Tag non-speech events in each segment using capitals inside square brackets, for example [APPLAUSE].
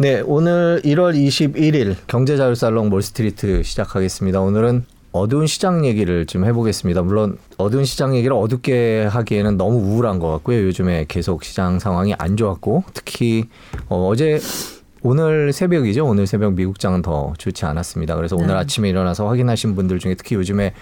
네, 오늘 1월 21일 경제자율살롱 몰스트리트 시작하겠습니다. 오늘은 어두운 시장 얘기를 좀 해보겠습니다. 물론 어두운 시장 얘기를 어둡게 하기에는 너무 우울한 것 같고요. 요즘에 계속 시장 상황이 안 좋았고 특히 어, 어제 오늘 새벽이죠. 오늘 새벽 미국장은 더 좋지 않았습니다. 그래서 오늘 네. 아침에 일어나서 확인하신 분들 중에 특히 요즘에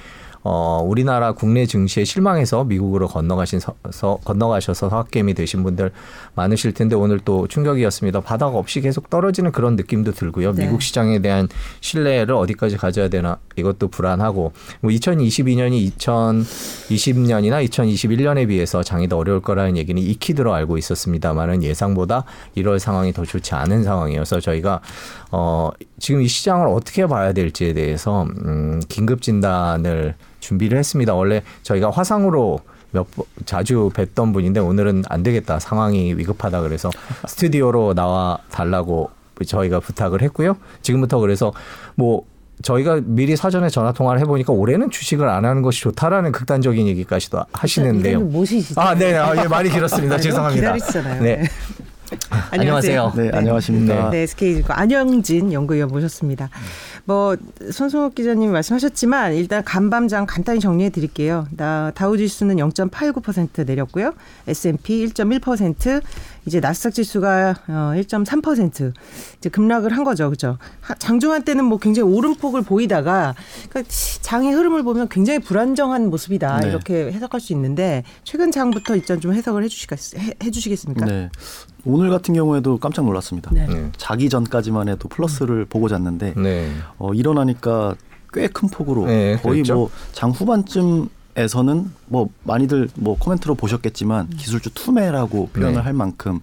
어, 우리나라 국내 증시에 실망해서 미국으로 건너가신 서, 건너가셔서 사학개미 되신 분들 많으실 텐데 오늘 또 충격이었습니다. 바닥 없이 계속 떨어지는 그런 느낌도 들고요. 네. 미국 시장에 대한 신뢰를 어디까지 가져야 되나 이것도 불안하고 뭐 2022년이 2020년이나 2021년에 비해서 장이 더 어려울 거라는 얘기는 익히 들어 알고 있었습니다만은 예상보다 1월 상황이 더 좋지 않은 상황이어서 저희가 어, 지금 이 시장을 어떻게 봐야 될지에 대해서 음, 긴급 진단을 준비를 했습니다. 원래 저희가 화상으로 몇 번 자주 뵀던 분인데 오늘은 안 되겠다 상황이 위급하다 그래서 [LAUGHS] 스튜디오로 나와 달라고 저희가 부탁을 했고요. 지금부터 그래서 뭐 저희가 미리 사전에 전화 통화를 해보니까 올해는 주식을 안 하는 것이 좋다라는 극단적인 얘기까지도 하시는데요. 모시시죠. 아, 네, 아, 예, 말이 길었습니다. [LAUGHS] 아, 죄송합니다. 기다리시잖아요. 네. 네. 안녕하세요. 네, 안녕하십니까. 네, SK증권 안영진 연구위원 모셨습니다. 뭐 손성욱 기자님 말씀하셨지만 일단 간밤장 간단히 정리해 드릴게요. 나 다우지수는 0.89% 내렸고요. S&P 1.1%, 이제 나스닥 지수가 어1.3% 이제 급락을 한 거죠. 그죠? 장중한 때는 뭐 굉장히 오름폭을 보이다가 그러니까 장의 흐름을 보면 굉장히 불안정한 모습이다. 네. 이렇게 해석할 수 있는데 최근 장부터 일단 좀 해석을 해 주시겠 해 주시겠습니까? 네. 오늘 같은 경우에도 깜짝 놀랐습니다. 네. 네. 자기 전까지만 해도 플러스를 음. 보고 잤는데 네. 어, 일어나니까 꽤 큰 폭으로 네, 거의 뭐 장 후반쯤 에서는 뭐 많이들 뭐 코멘트로 보셨겠지만 음. 기술주 투매라고 표현을 네. 할 만큼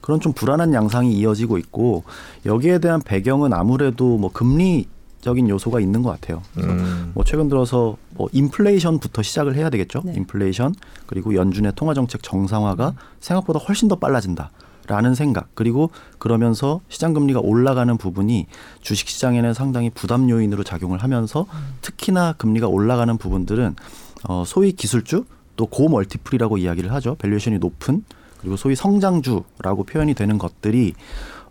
그런 좀 불안한 양상이 이어지고 있고 여기에 대한 배경은 아무래도 뭐 금리 적인 요소가 있는 것 같아요. 음. 뭐 최근 들어서 뭐 인플레이션부터 시작을 해야 되겠죠. 네. 인플레이션 그리고 연준의 통화 정책 정상화가 생각보다 훨씬 더 빨라진다. 라는 생각 그리고 그러면서 시장 금리가 올라가는 부분이 주식 시장에는 상당히 부담 요인으로 작용을 하면서 음. 특히나 금리가 올라가는 부분들은 어 소위 기술주 또 고multiple이라고 이야기를 하죠. valuation이 높은 그리고 소위 성장주라고 표현이 되는 것들이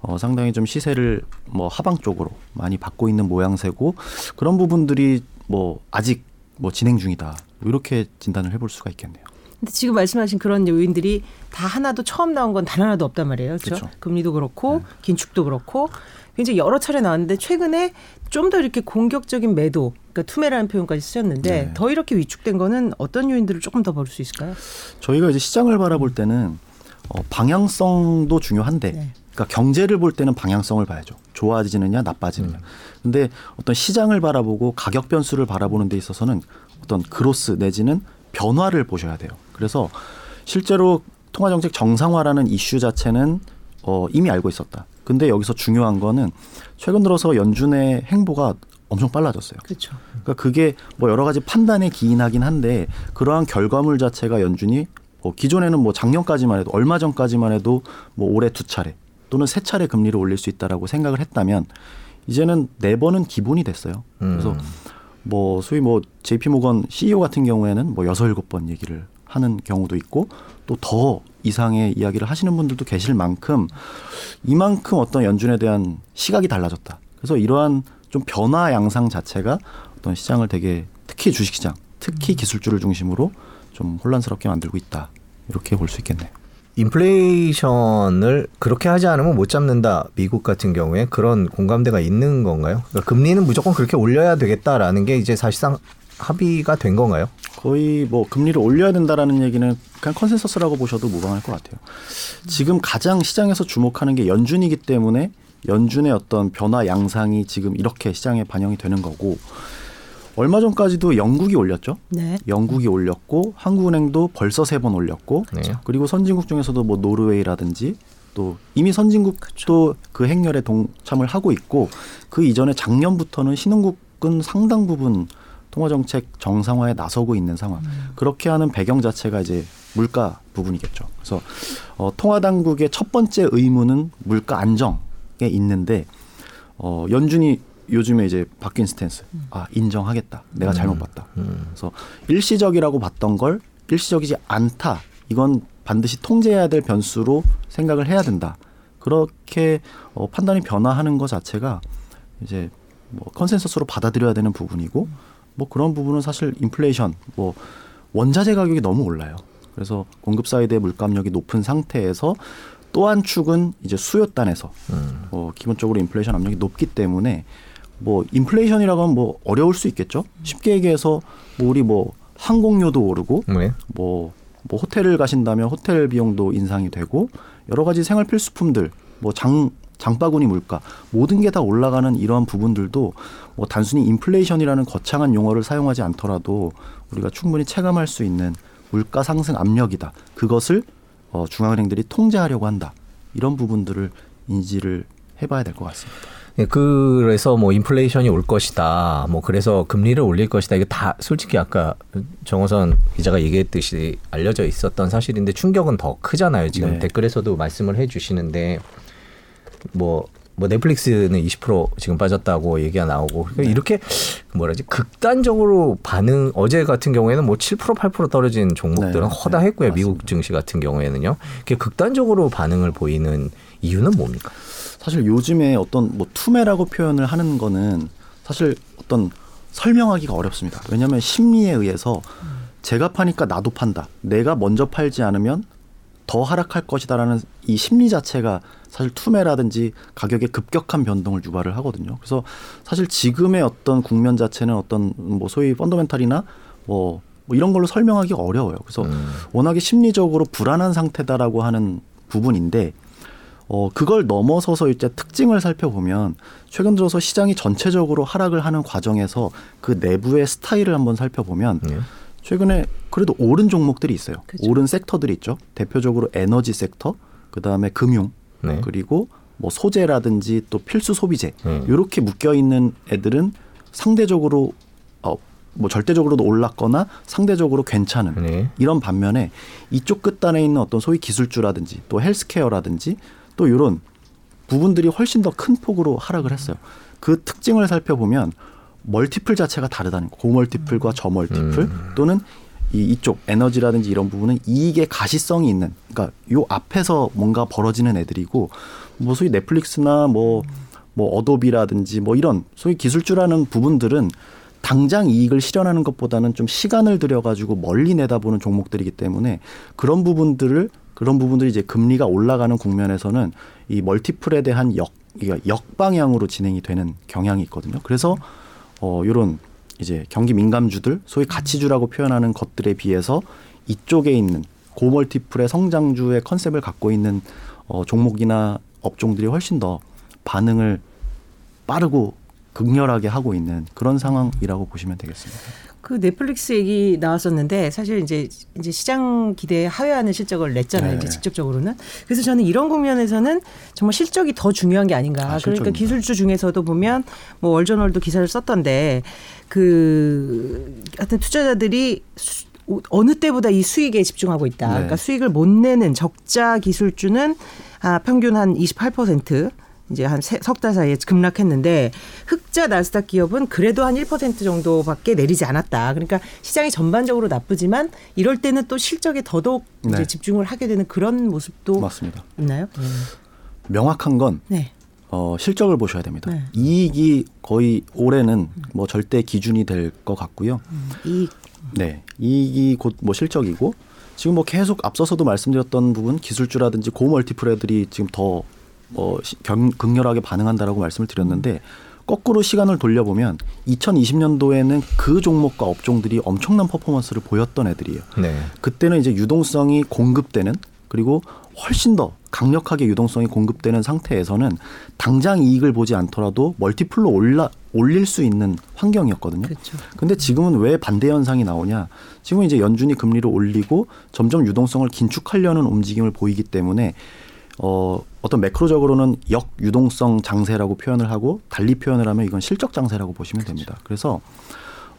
어 상당히 좀 시세를 뭐 하방 쪽으로 많이 받고 있는 모양새고 그런 부분들이 뭐 아직 뭐 진행 중이다. 이렇게 진단을 해볼 수가 있겠네요. 근데 지금 말씀하신 그런 요인들이 다 하나도 처음 나온 건 단 하나도 없단 말이에요. 그렇죠? 금리도 그렇고 네. 긴축도 그렇고 굉장히 여러 차례 나왔는데 최근에 좀 더 이렇게 공격적인 매도, 그러니까 투매라는 표현까지 쓰였는데 네. 더 이렇게 위축된 거는 어떤 요인들을 조금 더 볼 수 있을까요? 저희가 이제 시장을 바라볼 때는 어, 방향성도 중요한데 네. 그러니까 경제를 볼 때는 방향성을 봐야죠. 좋아지느냐 나빠지느냐. 음. 근데 어떤 시장을 바라보고 가격 변수를 바라보는 데 있어서는 어떤 그로스 내지는 변화를 보셔야 돼요. 그래서 실제로 통화정책 정상화라는 이슈 자체는 어, 이미 알고 있었다. 근데 여기서 중요한 거는 최근 들어서 연준의 행보가 엄청 빨라졌어요. 그렇죠. 그러니까 그게 뭐 여러 가지 판단에 기인하긴 한데 그러한 결과물 자체가 연준이 뭐 기존에는 뭐 작년까지만 해도 얼마 전까지만 해도 뭐 올해 두 차례 또는 세 차례 금리를 올릴 수 있다라고 생각을 했다면 이제는 네 번은 기본이 됐어요. 그래서 음. 뭐 소위 뭐 JP 모건 CEO 같은 경우에는 뭐 여섯 일곱 번 얘기를 하는 경우도 있고 또 더 이상의 이야기를 하시는 분들도 계실 만큼 이만큼 어떤 연준에 대한 시각이 달라졌다. 그래서 이러한 좀 변화 양상 자체가 어떤 시장을 되게 특히 주식시장, 특히 음. 기술주를 중심으로 좀 혼란스럽게 만들고 있다. 이렇게 볼 수 있겠네요. 인플레이션을 그렇게 하지 않으면 못 잡는다. 미국 같은 경우에 그런 공감대가 있는 건가요? 그러니까 금리는 무조건 그렇게 올려야 되겠다라는 게 이제 사실상 합의가 된 건가요? 거의 뭐 금리를 올려야 된다라는 얘기는 그냥 consensus라고 보셔도 무방할 것 같아요. 지금 가장 시장에서 주목하는 게 연준이기 때문에 연준의 어떤 변화 양상이 지금 이렇게 시장에 반영이 되는 거고 얼마 전까지도 영국이 올렸죠. 네. 영국이 올렸고 한국은행도 벌써 세 번 올렸고 네. 그리고 선진국 중에서도 뭐 노르웨이라든지 또 이미 선진국도 그렇죠. 그 행렬에 동참을 하고 있고 그 이전에 작년부터는 신흥국은 상당 부분 통화 정책 정상화에 나서고 있는 상황. 음. 그렇게 하는 배경 자체가 이제 물가 부분이겠죠. 그래서 어, 통화 당국의 첫 번째 의무는 물가 안정에 있는데 어, 연준이 요즘에 이제 바뀐 스탠스. 음. 아, 인정하겠다. 내가 잘못 음. 봤다. 음. 그래서 일시적이라고 봤던 걸 일시적이지 않다. 이건 반드시 통제해야 될 변수로 생각을 해야 된다. 그렇게 어, 판단이 변화하는 것 자체가 이제 뭐 consensus로 받아들여야 되는 부분이고 뭐 그런 부분은 사실 인플레이션 뭐 원자재 가격이 너무 올라요. 그래서 공급 side의 물가압력이 높은 상태에서 또 한 축은 이제 수요단에서 음. 뭐 기본적으로 인플레이션 압력이 높기 때문에 뭐 인플레이션이라고 하면 뭐 어려울 수 있겠죠. 쉽게 얘기해서 뭐 우리 뭐 항공료도 오르고 네. 뭐, 뭐 호텔을 가신다면 호텔 비용도 인상이 되고 여러 가지 생활 필수품들 뭐 장 장바구니 물가 모든 게 다 올라가는 이러한 부분들도 뭐 단순히 인플레이션이라는 거창한 용어를 사용하지 않더라도 우리가 충분히 체감할 수 있는 물가 상승 압력이다. 그것을 어, 중앙은행들이 통제하려고 한다. 이런 부분들을 인지를 해봐야 될 것 같습니다. 예, 그래서 뭐 인플레이션이 올 것이다. 뭐 그래서 금리를 올릴 것이다. 이게 다 솔직히 아까 정호선 기자가 얘기했듯이 알려져 있었던 사실인데 충격은 더 크잖아요. 지금 네. 댓글에서도 말씀을 해 주시는데 뭐, 뭐 넷플릭스는 20% 지금 빠졌다고 얘기가 나오고 네. 이렇게 뭐라지 극단적으로 반응 어제 같은 경우에는 뭐 7% 8% 떨어진 종목들은 네. 허다했고요. 네. 미국 증시 같은 경우에는요. 이렇게 극단적으로 반응을 보이는 이유는 뭡니까? 사실 요즘에 어떤 뭐 투매라고 표현을 하는 거는 사실 어떤 설명하기가 어렵습니다. 왜냐하면 심리에 의해서 제가 파니까 나도 판다. 내가 먼저 팔지 않으면 더 하락할 것이다라는 이 심리 자체가 사실 투매라든지 가격의 급격한 변동을 유발을 하거든요. 그래서 사실 지금의 어떤 국면 자체는 어떤 뭐 소위 펀더멘탈이나 뭐, 뭐 이런 걸로 설명하기 어려워요. 그래서 음. 워낙에 심리적으로 불안한 상태다라고 하는 부분인데 어, 그걸 넘어서서 이제 특징을 살펴보면 최근 들어서 시장이 전체적으로 하락을 하는 과정에서 그 내부의 스타일을 한번 살펴보면 네. 최근에 그래도 오른 종목들이 있어요. 그렇죠. 오른 섹터들이 있죠. 대표적으로 에너지 섹터, 그 다음에 금융, 네. 그리고 뭐 소재라든지 또 필수 소비재 네. 이렇게 묶여 있는 애들은 상대적으로 어, 뭐 절대적으로도 올랐거나 상대적으로 괜찮은 네. 이런 반면에 이쪽 끝단에 있는 어떤 소위 기술주라든지 또 healthcare라든지 또 이런 부분들이 훨씬 더 큰 폭으로 하락을 했어요. 그 특징을 살펴보면 multiple 자체가 다르다는 거. 고multiple과 저multiple 음. 또는 이 이쪽 에너지라든지 이런 부분은 이익의 가시성이 있는 그러니까 요 앞에서 뭔가 벌어지는 애들이고 뭐 소위 넷플릭스나 뭐뭐 뭐 어도비라든지 뭐 이런 소위 기술주라는 부분들은 당장 이익을 실현하는 것보다는 좀 시간을 들여 가지고 멀리 내다보는 종목들이기 때문에 그런 부분들을 그런 부분들이 이제 금리가 올라가는 국면에서는 이 멀티플에 대한 역 역방향으로 진행이 되는 경향이 있거든요. 그래서 어 요런 이제 경기 민감주들 소위 가치주라고 표현하는 것들에 비해서 이쪽에 있는 고멀티플의 성장주의 컨셉을 갖고 있는 어 종목이나 업종들이 훨씬 더 반응을 빠르고 극렬하게 하고 있는 그런 상황이라고 보시면 되겠습니다. 그 넷플릭스 얘기 나왔었는데 사실 이제 이제 시장 기대에 하회하는 실적을 냈잖아요. 네. 이제 직접적으로는. 그래서 저는 이런 국면에서는 정말 실적이 더 중요한 게 아닌가. 아, 그러니까 기술주 중에서도 보면 뭐 월전월도 기사를 썼던데 그 하여튼 투자자들이 수, 어느 때보다 이 수익에 집중하고 있다. 네. 그러니까 수익을 못 내는 적자 기술주는 아, 평균 한 28%. 이제 한 석 달 사이에 급락했는데 흑자 나스닥 기업은 그래도 한 1% 정도밖에 내리지 않았다. 그러니까 시장이 전반적으로 나쁘지만 이럴 때는 또 실적에 더더욱 네. 이제 집중을 하게 되는 그런 모습도 맞습니다. 있나요? 네. 명확한 건 네. 어, 실적을 보셔야 됩니다. 네. 이익이 거의 올해는 뭐 절대 기준이 될 것 같고요. 음, 이익. 네, 이익이 곧 뭐 실적이고 지금 뭐 계속 앞서서도 말씀드렸던 부분 기술주라든지 고멀티플 애들이 지금 더 어, 경, 극렬하게 반응한다라고 말씀을 드렸는데 거꾸로 시간을 돌려보면 2020년도에는 그 종목과 업종들이 엄청난 퍼포먼스를 보였던 애들이에요. 네. 그때는 이제 유동성이 공급되는 그리고 훨씬 더 강력하게 유동성이 공급되는 상태에서는 당장 이익을 보지 않더라도 멀티플로 올라 올릴 수 있는 환경이었거든요. 그렇죠. 근데 지금은 왜 반대 현상이 나오냐? 지금은 이제 연준이 금리를 올리고 점점 유동성을 긴축하려는 움직임을 보이기 때문에 어, 어떤 macro적으로는 역유동성 장세라고 표현을 하고 달리 표현을 하면 이건 실적 장세라고 보시면 그렇죠. 됩니다. 그래서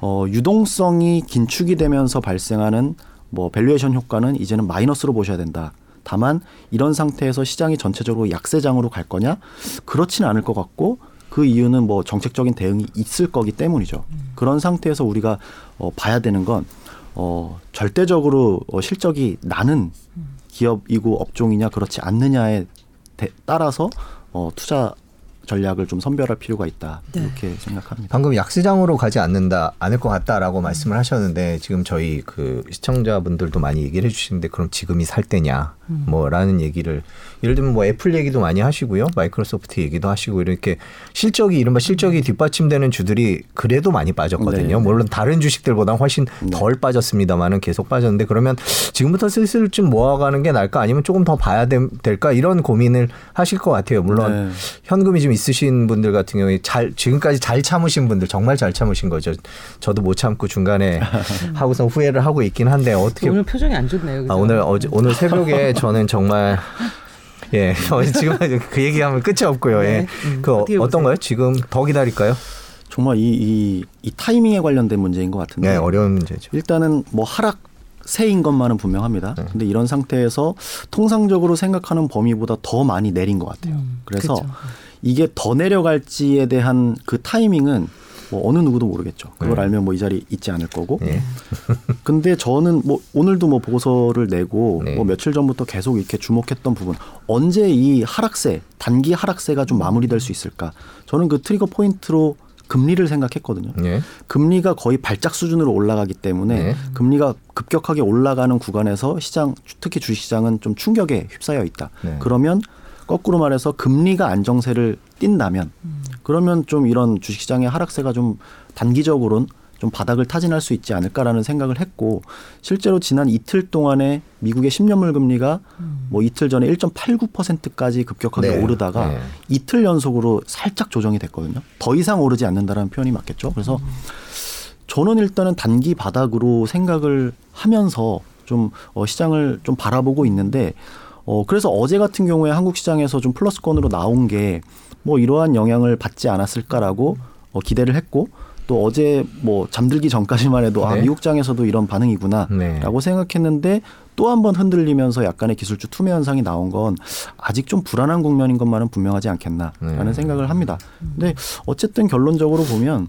어, 유동성이 긴축이 되면서 발생하는 뭐 valuation 효과는 이제는 마이너스로 보셔야 된다. 다만 이런 상태에서 시장이 전체적으로 약세장으로 갈 거냐? 그렇지는 않을 것 같고 그 이유는 뭐 정책적인 대응이 있을 거기 때문이죠. 음. 그런 상태에서 우리가 어, 봐야 되는 건 어, 절대적으로 어, 실적이 나는 음. 기업이고 업종이냐 그렇지 않느냐에 따라서 어, 투자 전략을 좀 선별할 필요가 있다 네. 이렇게 생각합니다. 방금 약시장으로 가지 않는다 않을 것 같다라고 말씀을 하셨는데 지금 저희 그 시청자분들도 많이 얘기를 해주시는데 그럼 지금이 살 때냐 음. 뭐라는 얘기를 예를 들면 뭐 애플 얘기도 많이 하시고요 마이크로소프트 얘기도 하시고 이렇게 실적이 이른바 실적이 뒷받침되는 주들이 그래도 많이 빠졌거든요. 네. 물론 다른 주식들보다 훨씬 네. 덜 빠졌습니다만은 계속 빠졌는데 그러면 지금부터 슬슬 좀 모아가는 게 나을까 아니면 조금 더 봐야 될까 이런 고민을 하실 것 같아요. 물론 네. 현금이 좀 있으신 분들 같은 경우에 잘 지금까지 잘 참으신 분들 정말 잘 참으신 거죠. 저도 못 참고 중간에 [LAUGHS] 하고서 후회를 하고 있긴 한데 어떻게 오늘 표정이 안 좋네요. 아, 오늘 어제 오늘 [LAUGHS] 새벽에 저는 정말 예 지금 [LAUGHS] 그 얘기하면 끝이 없고요. 예. 네. 음, 그 어떤가요? 지금 더 기다릴까요? 정말 이, 이, 이 타이밍에 관련된 문제인 것 같은데. 네, 어려운 문제죠. 일단은 뭐 하락 세인 것만은 분명합니다. 네. 근데 이런 상태에서 통상적으로 생각하는 범위보다 더 많이 내린 것 같아요. 음, 그래서 그쵸. 이게 더 내려갈지에 대한 그 타이밍은 뭐 어느 누구도 모르겠죠. 그걸 네. 알면 뭐 이 자리 있지 않을 거고. 네. [LAUGHS] 근데 저는 뭐 오늘도 뭐 보고서를 내고 네. 뭐 며칠 전부터 계속 이렇게 주목했던 부분 언제 이 하락세 단기 하락세가 좀 마무리될 수 있을까? 저는 그 트리거 포인트로 금리를 생각했거든요. 네. 금리가 거의 발작 수준으로 올라가기 때문에 네. 금리가 급격하게 올라가는 구간에서 시장 특히 주식시장은 좀 충격에 휩싸여 있다. 네. 그러면 거꾸로 말해서 금리가 안정세를 띈다면 음. 그러면 좀 이런 주식시장의 하락세가 좀 단기적으로는 좀 바닥을 타진할 수 있지 않을까라는 생각을 했고 실제로 지난 이틀 동안에 미국의 10년물 금리가 음. 뭐 이틀 전에 1.89%까지 급격하게 네. 오르다가 네. 이틀 연속으로 살짝 조정이 됐거든요. 더 이상 오르지 않는다라는 표현이 맞겠죠. 그래서 음. 저는 일단은 단기 바닥으로 생각을 하면서 좀 어, 시장을 좀 바라보고 있는데 어, 그래서 어제 같은 경우에 한국 시장에서 좀 플러스권으로 나온 게 뭐 이러한 영향을 받지 않았을까라고 어, 기대를 했고 또 어제 뭐 잠들기 전까지만 해도 아, 네. 아 미국장에서도 이런 반응이구나라고 네. 생각했는데 또 한 번 흔들리면서 약간의 기술주 투매 현상이 나온 건 아직 좀 불안한 국면인 것만은 분명하지 않겠나라는 네. 생각을 합니다. 근데 어쨌든 결론적으로 보면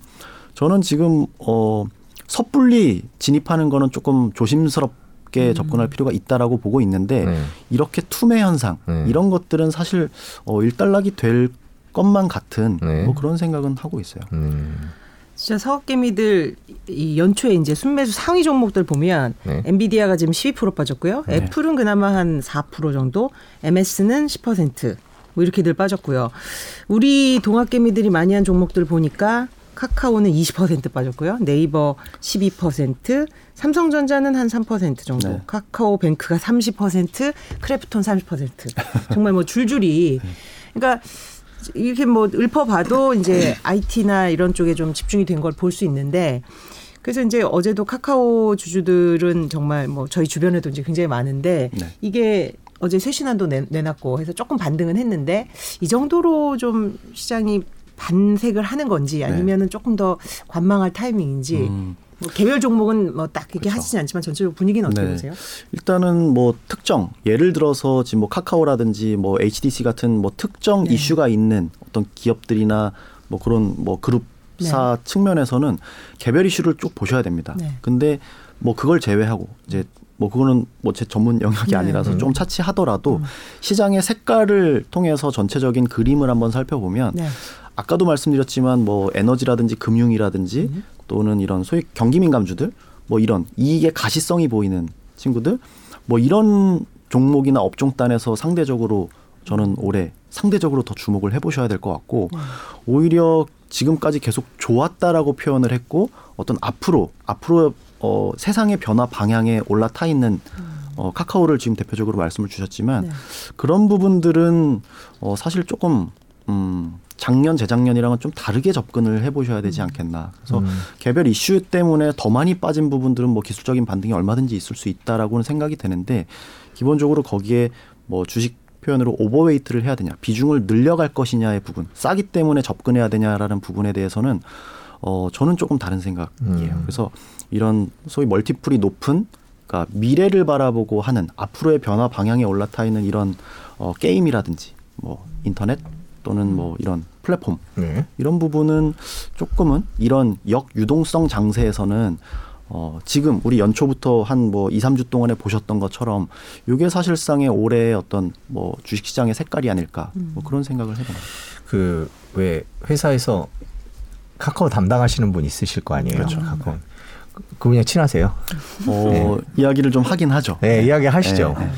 저는 지금 어 섣불리 진입하는 거는 조금 조심스럽 게 음. 접근할 필요가 있다라고 보고 있는데 네. 이렇게 투매 현상 네. 이런 것들은 사실 어 일단락이 될 것만 같은 네. 뭐 그런 생각은 하고 있어요. 음. 진짜 사업개미들 이 연초에 이제 순매수 상위 종목들 보면 네. 엔비디아가 지금 12% 빠졌고요. 네. 애플은 그나마 한 4% 정도, MS는 10%뭐 이렇게들 빠졌고요. 우리 동학개미들이 많이 한 종목들 보니까 카카오는 20% 빠졌고요. 네이버 12%, 삼성전자는 한 3% 정도, 네. 카카오뱅크가 30%, 크래프톤 30%. 정말 뭐 줄줄이. 네. 그러니까 이렇게 뭐 읊어봐도 이제 IT나 이런 쪽에 좀 집중이 된 걸 볼 수 있는데 그래서 이제 어제도 카카오 주주들은 정말 뭐 저희 주변에도 이제 굉장히 많은데 네. 이게 어제 쇄신안도 내, 내놨고 해서 조금 반등은 했는데 이 정도로 좀 시장이 반색을 하는 건지 아니면은 네. 조금 더 관망할 타이밍인지 음. 뭐 개별 종목은 뭐 딱 이렇게 그렇죠. 하시지 않지만 전체적으로 분위기는 어떻게 네. 보세요? 일단은 뭐 특정 예를 들어서 지금 뭐 카카오라든지 뭐 HDC 같은 뭐 특정 네. 이슈가 있는 어떤 기업들이나 뭐 그런 뭐 그룹사 네. 측면에서는 개별 이슈를 쭉 보셔야 됩니다. 네. 근데 뭐 그걸 제외하고 이제 뭐 그거는 뭐 제 전문 영역이 네. 아니라서 좀 차치하더라도 음. 시장의 색깔을 통해서 전체적인 그림을 한번 살펴보면 네. 아까도 말씀드렸지만 뭐 에너지라든지 금융이라든지 음. 또는 이런 소위 경기 민감주들 뭐 이런 이익의 가시성이 보이는 친구들 뭐 이런 종목이나 업종단에서 상대적으로 저는 올해 상대적으로 더 주목을 해보셔야 될 것 같고 음. 오히려 지금까지 계속 좋았다라고 표현을 했고 어떤 앞으로 앞으로 어, 세상의 변화 방향에 올라타 있는 어, 카카오를 지금 대표적으로 말씀을 주셨지만 네. 그런 부분들은 어, 사실 조금 음, 작년 재작년이랑은 좀 다르게 접근을 해보셔야 되지 음. 않겠나. 그래서 음. 개별 이슈 때문에 더 많이 빠진 부분들은 뭐 기술적인 반등이 얼마든지 있을 수 있다라고는 생각이 되는데 기본적으로 거기에 뭐 주식 표현으로 오버웨이트를 해야 되냐, 비중을 늘려갈 것이냐의 부분, 싸기 때문에 접근해야 되냐라는 부분에 대해서는 어 저는 조금 다른 생각이에요. 음. 그래서 이런 소위 멀티플이 높은 그러니까 미래를 바라보고 하는 앞으로의 변화 방향에 올라타 있는 이런 어 게임이라든지 뭐 인터넷 또는 뭐 이런 플랫폼 네. 이런 부분은 조금은 이런 역유동성 장세에서는 어, 지금 우리 연초부터 한 뭐 2, 3주 동안에 보셨던 것처럼 이게 사실상의 올해의 어떤 뭐 주식시장의 색깔이 아닐까 뭐 음. 그런 생각을 해봅니다. 그왜 회사에서 카카오 담당하시는 분 있으실 거 아니에요. 그렇죠. 카카오. 그분이 친하세요? 어, 네. 이야기를 좀 하긴 하죠. 네, 이야기 하시죠. 네.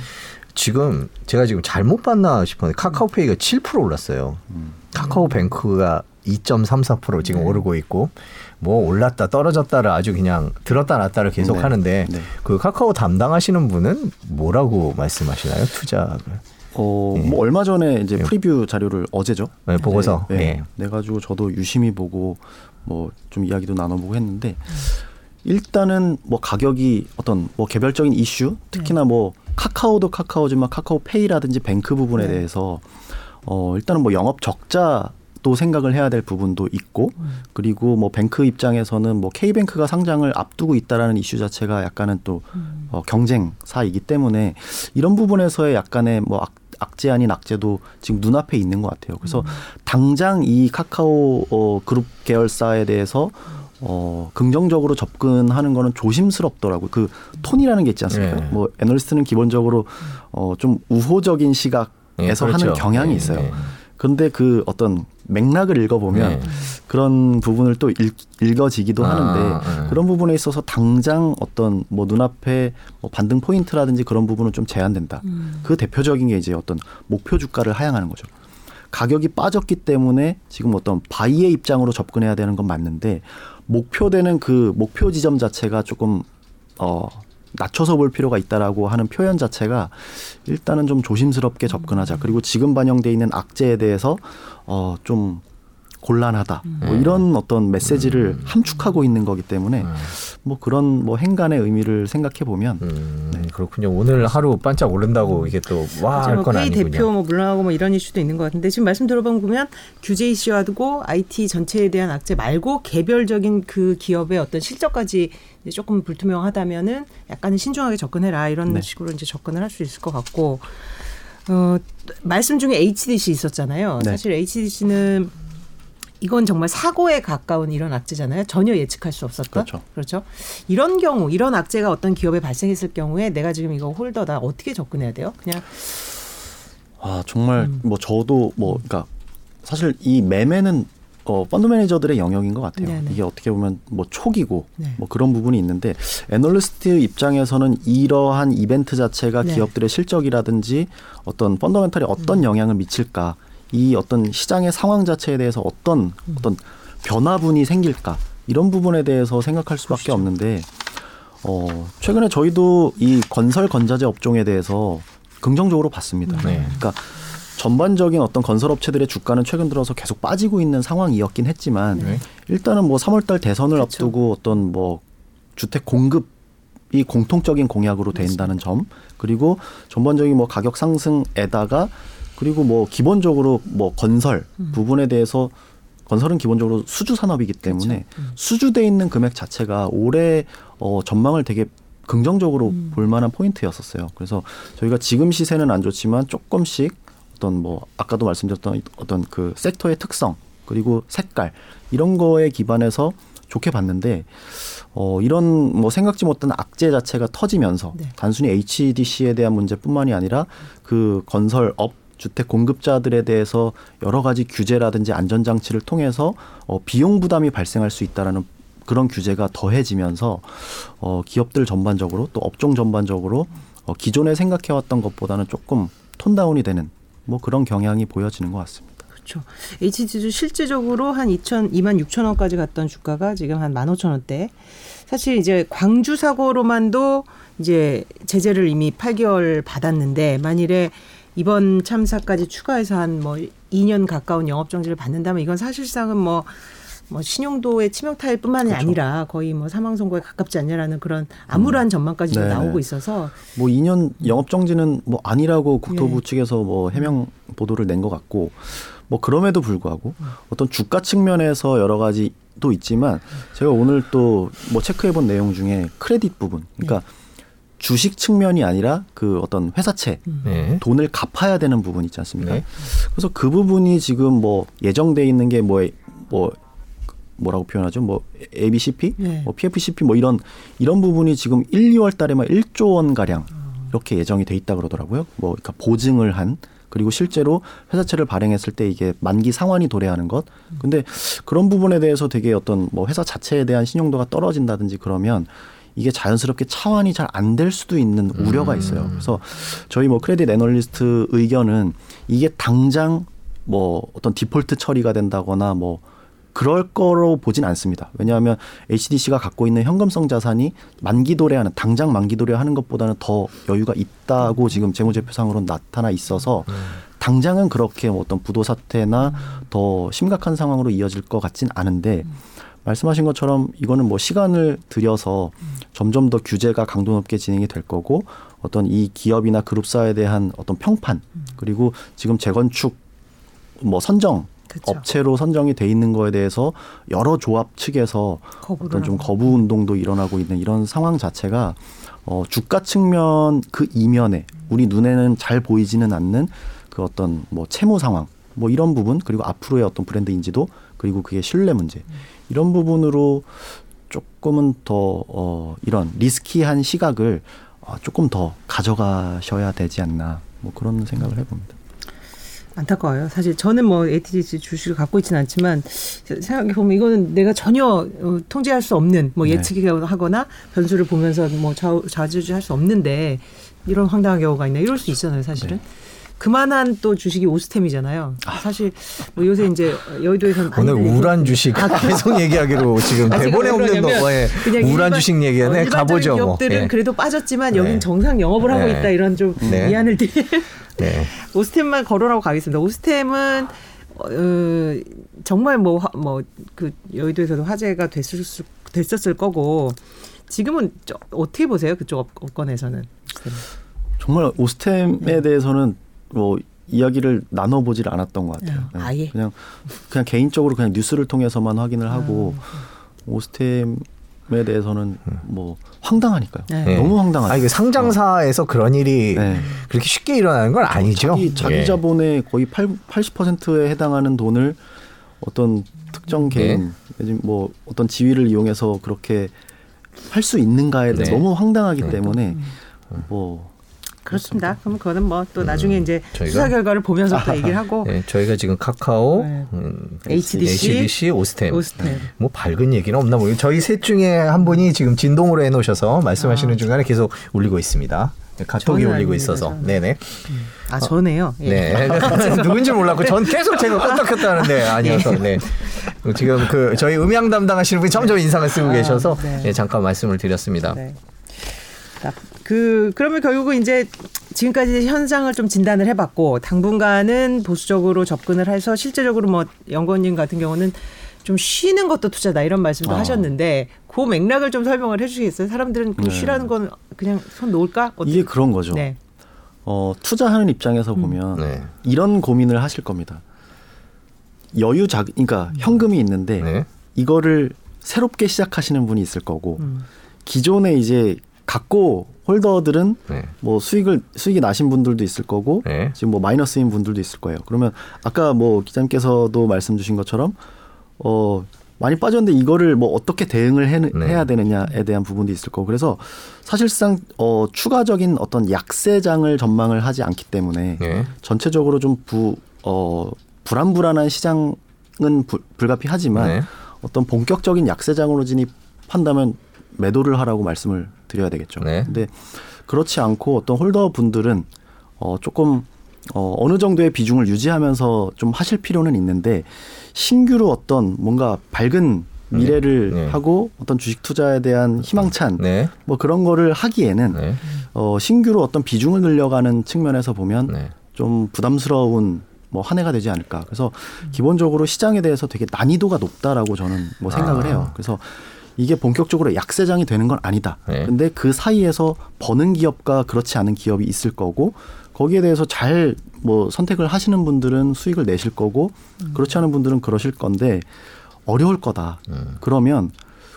지금 제가 지금 잘못 봤나 싶었는데 카카오페이가 7% 올랐어요. 음. 카카오뱅크가 2.34% 지금 네. 오르고 있고 뭐 올랐다 떨어졌다를 아주 그냥 들었다 놨다를 계속 네. 하는데 네. 그 카카오 담당하시는 분은 뭐라고 말씀하시나요? 투자를? 어, 예. 뭐 얼마 전에 이제 예. preview 자료를 어제죠. 네, 보고서. 네, 네. 내 가지고 저도 유심히 보고 뭐 좀 이야기도 나눠보고 했는데 일단은 뭐 가격이 어떤 뭐 개별적인 이슈, 특히나 뭐 카카오도 카카오지만 카카오페이라든지 뱅크 부분에 네. 대해서 어 일단은 뭐 영업 적자 또 생각을 해야 될 부분도 있고 음. 그리고 뭐 뱅크 입장에서는 뭐 K뱅크가 상장을 앞두고 있다라는 이슈 자체가 약간은 또 음. 어, 경쟁사이기 때문에 이런 부분에서의 약간의 뭐 악, 악재 아닌 악재도 지금 눈앞에 있는 것 같아요. 그래서 음. 당장 이 카카오 어, 그룹 계열사에 대해서 어, 긍정적으로 접근하는 거는 조심스럽더라고요. 그 톤이라는 게 있지 않습니까? 네. 뭐 애널리스트는 기본적으로 어, 좀 우호적인 시각 에서 네, 그렇죠. 하는 경향이 네, 있어요. 네. 그런데 그 어떤 맥락을 읽어보면 네. 그런 부분을 또 읽, 읽어지기도 아, 하는데 네. 그런 부분에 있어서 당장 어떤 뭐 눈앞에 뭐 반등 포인트라든지 그런 부분은 좀 제한된다. 음. 그 대표적인 게 이제 어떤 목표 주가를 하향하는 거죠. 가격이 빠졌기 때문에 지금 어떤 buy의 입장으로 접근해야 되는 건 맞는데 목표되는 그 목표 지점 자체가 조금 어 낮춰서 볼 필요가 있다라고 하는 표현 자체가 일단은 좀 조심스럽게 접근하자. 그리고 지금 반영돼 있는 악재에 대해서 어좀 곤란하다. 뭐 음. 이런 어떤 메시지를 음. 함축하고 있는 거기 때문에 음. 뭐 그런 뭐 행간의 의미를 생각해 보면 음, 네. 그렇군요. 오늘 하루 반짝 오른다고 이게 또와할 건 아니군요. 대표 뭐 물러나고 뭐 이런 이슈도 있는 것 같은데 지금 말씀 들어보면 규제 이슈하고 IT 전체에 대한 악재 말고 개별적인 그 기업의 어떤 실적까지 조금 불투명하다면은 약간은 신중하게 접근해라 이런 네. 식으로 이제 접근을 할 수 있을 것 같고 어 말씀 중에 HDC 있었잖아요. 네. 사실 HDC는 이건 정말 사고에 가까운 이런 악재잖아요. 전혀 예측할 수 없었던. 그렇죠. 그렇죠. 이런 경우, 이런 악재가 어떤 기업에 발생했을 경우에 내가 지금 이거 홀더다 어떻게 접근해야 돼요? 그냥 아 정말 음. 뭐 저도 뭐 그러니까 사실 이 매매는 어, 펀드 매니저들의 영역인 것 같아요. 네네. 이게 어떻게 보면 뭐 초기고 네. 뭐 그런 부분이 있는데 애널리스트 입장에서는 이러한 이벤트 자체가 네. 기업들의 실적이라든지 어떤 펀더멘탈에 어떤 음. 영향을 미칠까 이 어떤 시장의 상황 자체에 대해서 어떤 음. 어떤 변화분이 생길까 이런 부분에 대해서 생각할 수밖에 그렇죠. 없는데 어 최근에 저희도 이 건설 건자재 업종에 대해서 긍정적으로 봤습니다. 네. 그러니까 전반적인 어떤 건설 업체들의 주가는 최근 들어서 계속 빠지고 있는 상황이었긴 했지만 네. 일단은 뭐 3월달 대선을 그렇죠. 앞두고 어떤 뭐 주택 공급 이 공통적인 공약으로 된다는 점 그리고 전반적인 뭐 가격 상승에다가 그리고 뭐 기본적으로 뭐 건설 음. 부분에 대해서 건설은 기본적으로 수주 산업이기 때문에 그렇죠. 음. 수주돼 있는 금액 자체가 올해 어 전망을 되게 긍정적으로 음. 볼 만한 포인트였었어요. 그래서 저희가 지금 시세는 안 좋지만 조금씩 어떤 뭐 아까도 말씀드렸던 어떤 그 섹터의 특성 그리고 색깔 이런 거에 기반해서 좋게 봤는데 어 이런 뭐 생각지 못한 악재 자체가 터지면서 네. 단순히 HDC에 대한 문제뿐만이 아니라 그 건설업 주택 공급자들에 대해서 여러 가지 규제라든지 안전 장치를 통해서 어, 비용 부담이 발생할 수 있다라는 그런 규제가 더해지면서 어, 기업들 전반적으로 또 업종 전반적으로 어, 기존에 생각해왔던 것보다는 조금 톤다운이 되는 뭐 그런 경향이 보여지는 것 같습니다. 그렇죠. HD도 실제적으로 한 2천, 2만 6천 원까지 갔던 주가가 지금 한 1만 5천 원대. 사실 이제 광주 사고로만도 이제 제재를 이미 8개월 받았는데 만일에 이번 참사까지 추가해서 한 뭐 2년 가까운 영업 정지를 받는다면 이건 사실상은 뭐, 뭐 신용도의 치명타일 뿐만이 그렇죠. 아니라 거의 뭐 사망 선고에 가깝지 않냐라는 그런 암울한 음. 전망까지 네 나오고 있어서 뭐 2년 영업 정지는 뭐 아니라고 국토부 네. 측에서 뭐 해명 보도를 낸 것 같고 뭐 그럼에도 불구하고 어떤 주가 측면에서 여러 가지 도 있지만 제가 오늘 또 뭐 체크해 본 내용 중에 크레딧 부분 그러니까 네. 주식 측면이 아니라 그 어떤 회사채 네. 돈을 갚아야 되는 부분 있지 않습니까? 네. 그래서 그 부분이 지금 뭐 예정돼 있는 게뭐 뭐 뭐라고 표현하죠? 뭐 ABCP, 네. 뭐 PFCP 뭐 이런 이런 부분이 지금 1, 2월 달에만 1조 원 가량 이렇게 예정이 돼 있다 그러더라고요. 뭐 그러니까 보증을 한 그리고 실제로 회사채를 발행했을 때 이게 만기 상환이 도래하는 것. 근데 그런 부분에 대해서 되게 어떤 뭐 회사 자체에 대한 신용도가 떨어진다든지 그러면 이게 자연스럽게 차환이 잘 안 될 수도 있는 우려가 있어요. 그래서 저희 뭐 크레딧 애널리스트 의견은 이게 당장 뭐 어떤 디폴트 처리가 된다거나 뭐 그럴 거로 보진 않습니다. 왜냐하면 HDC가 갖고 있는 현금성 자산이 만기 도래하는 당장 만기 도래하는 것보다는 더 여유가 있다고 지금 재무제표상으로 나타나 있어서 당장은 그렇게 뭐 어떤 부도 사태나 더 심각한 상황으로 이어질 것 같진 않은데 말씀하신 것처럼 이거는 뭐 시간을 들여서 점점 더 규제가 강도 높게 진행이 될 거고 어떤 이 기업이나 그룹사에 대한 어떤 평판 그리고 지금 재건축 뭐 선정 그쵸. 업체로 선정이 돼 있는 거에 대해서 여러 조합 측에서 어떤 좀 거부 운동도 일어나고 있는 이런 상황 자체가 어 주가 측면 그 이면에 우리 눈에는 잘 보이지는 않는 그 어떤 뭐 채무 상황 뭐 이런 부분 그리고 앞으로의 어떤 브랜드 인지도 그리고 그게 신뢰 문제 이런 부분으로 조금은 더 어, 이런 리스키한 시각을 어, 조금 더 가져가셔야 되지 않나 뭐 그런 생각을 해봅니다. 안타까워요. 사실 저는 뭐 ATGC 주식을 갖고 있지는 않지만 생각해 보면 이거는 내가 전혀 어, 통제할 수 없는 뭐 네. 예측하거나 변수를 보면서 뭐 좌지우지할 수 없는데 이런 황당한 경우가 있나 이럴 수 있잖아요, 사실은. 네. 그만한 또 주식이 오스템이잖아요. 아. 사실 뭐 요새 이제 여의도에서는 오늘 우울한 주식 아, 계속 얘기하기로 [LAUGHS] 지금 아, 대본에 없는 거에 우울한 주식 얘기하네. 어, 가보죠. 뭐. 기업들은 뭐. 네. 그래도 빠졌지만 여긴 네. 정상 영업을 하고 네. 있다 이런 좀 네. 미안을 드릴 네. [LAUGHS] 오스템만 거론하고 가겠습니다. 오스템은 어, 정말 뭐 뭐 그 여의도에서도 화제가 됐을 수, 됐었을 거고 지금은 저, 어떻게 보세요 그쪽 업권에서는? 정말 오스템에 네. 대해서는 뭐 이야기를 나눠보질 않았던 것 같아요. 네. 아예 그냥 그냥 개인적으로 그냥 뉴스를 통해서만 확인을 하고 음. 오스템 에 대해서는 뭐 황당하니까요. 네. 너무 황당하죠. 아, 상장사에서 어. 그런 일이 네. 그렇게 쉽게 일어나는 건 아니죠. 자기, 자기 예. 자본의 거의 8, 80%에 해당하는 돈을 어떤 특정 네. 개인 네. 뭐 어떤 지위를 이용해서 그렇게 할 수 있는가에 대해 네. 너무 황당하기 네. 때문에 음. 뭐 그렇습니다. 그럼 그거는 뭐 또 나중에 음, 이제 수사 결과를 보면서 또 얘기를 하고. 네, 저희가 지금 카카오, 네. 음, HDC, HDC, 오스템. 오스템. 네. 뭐 밝은 얘기는 없나 모르겠 저희 셋 중에 한 분이 지금 진동으로 해놓으셔서 말씀하시는 아. 중간에 계속 울리고 있습니다. 네, 카톡이 울리고 있어서. 저는. 네네. 아, 전에요? 예. 네. [LAUGHS] 누군지 몰랐고, 전 계속 제가 껐다 켰다 하는데 [LAUGHS] 아니어서, 네. 지금 그 저희 음향 담당하시는 분이 점점 인상을 쓰고 아, 계셔서, 네. 네, 잠깐 말씀을 드렸습니다. 네. 그 그러면 결국은 이제 지금까지 현상을 좀 진단을 해봤고 당분간은 보수적으로 접근을 해서 실제적으로 뭐 연구원님 같은 경우는 좀 쉬는 것도 투자다 이런 말씀도 아. 하셨는데 그 맥락을 좀 설명을 해주시겠어요? 사람들은 그 네. 쉬라는 건 그냥 손 놓을까? 어떻게? 이게 그런 거죠. 네. 어, 투자하는 입장에서 음. 보면 네. 이런 고민을 하실 겁니다. 여유 자, 그러니까 현금이 있는데 네. 이거를 새롭게 시작하시는 분이 있을 거고 음. 기존에 이제 갖고 홀더들은 네. 뭐 수익을 수익이 나신 분들도 있을 거고 네. 지금 뭐 마이너스인 분들도 있을 거예요. 그러면 아까 뭐 기자님께서도 말씀 주신 것처럼 어 많이 빠졌는데 이거를 뭐 어떻게 대응을 해, 네. 해야 되느냐에 대한 부분도 있을 거고 그래서 사실상 어 추가적인 어떤 약세장을 전망을 하지 않기 때문에 네. 전체적으로 좀부어 불안불안한 시장은 부, 불가피하지만 네. 어떤 본격적인 약세장으로 진입한다면 매도를 하라고 말씀을 드려야 되겠죠. 네. 근데 그렇지 않고 어떤 홀더 분들은 어 조금 어 어느 정도의 비중을 유지하면서 좀 하실 필요는 있는데 신규로 어떤 뭔가 밝은 미래를 네. 네. 하고 어떤 주식 투자에 대한 희망찬 네. 뭐 그런 거를 하기에는 네. 어 신규로 어떤 비중을 늘려가는 측면에서 보면 네. 좀 부담스러운 뭐 한 해가 되지 않을까. 그래서 기본적으로 시장에 대해서 되게 난이도가 높다라고 저는 뭐 생각을 아. 해요. 그래서 이게 본격적으로 약세장이 되는 건 아니다. 네. 근데 그 사이에서 버는 기업과 그렇지 않은 기업이 있을 거고 거기에 대해서 잘 뭐 선택을 하시는 분들은 수익을 내실 거고 음. 그렇지 않은 분들은 그러실 건데 어려울 거다. 음. 그러면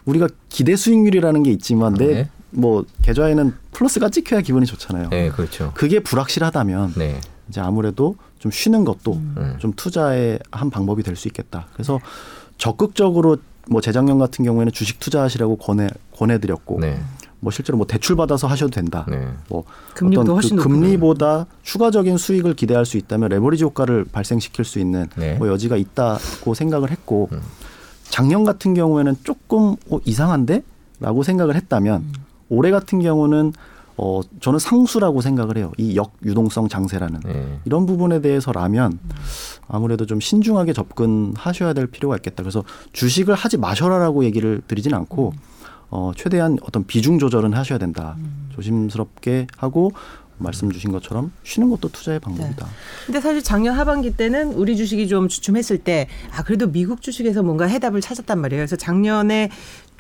우리가 기대 수익률이라는 게 있지만 내 네. 뭐 계좌에는 플러스가 찍혀야 기분이 좋잖아요. 네, 그렇죠. 그게 불확실하다면 네. 이제 아무래도 좀 쉬는 것도 음. 좀 투자의 한 방법이 될 수 있겠다. 그래서 적극적으로 뭐 재작년 같은 경우에는 주식 투자하시라고 권해 권해드렸고 네. 뭐 실제로 뭐 대출 받아서 하셔도 된다. 네. 뭐 금리도 어떤 그 금리보다 추가적인 수익을 기대할 수 있다면 레버리지 효과를 발생시킬 수 있는 네. 뭐 여지가 있다고 생각을 했고 음. 작년 같은 경우에는 조금 어, 이상한데라고 생각을 했다면 음. 올해 같은 경우는 어 저는 상수라고 생각을 해요. 이 역유동성 장세라는 네. 이런 부분에 대해서라면 아무래도 좀 신중하게 접근하셔야 될 필요가 있겠다. 그래서 주식을 하지 마셔라라고 얘기를 드리진 않고 음. 어, 최대한 어떤 비중 조절은 하셔야 된다. 음. 조심스럽게 하고 말씀 주신 것처럼 쉬는 것도 투자의 방법이다. 네. 근데 사실 작년 하반기 때는 우리 주식이 좀 주춤했을 때 아 그래도 미국 주식에서 뭔가 해답을 찾았단 말이에요. 그래서 작년에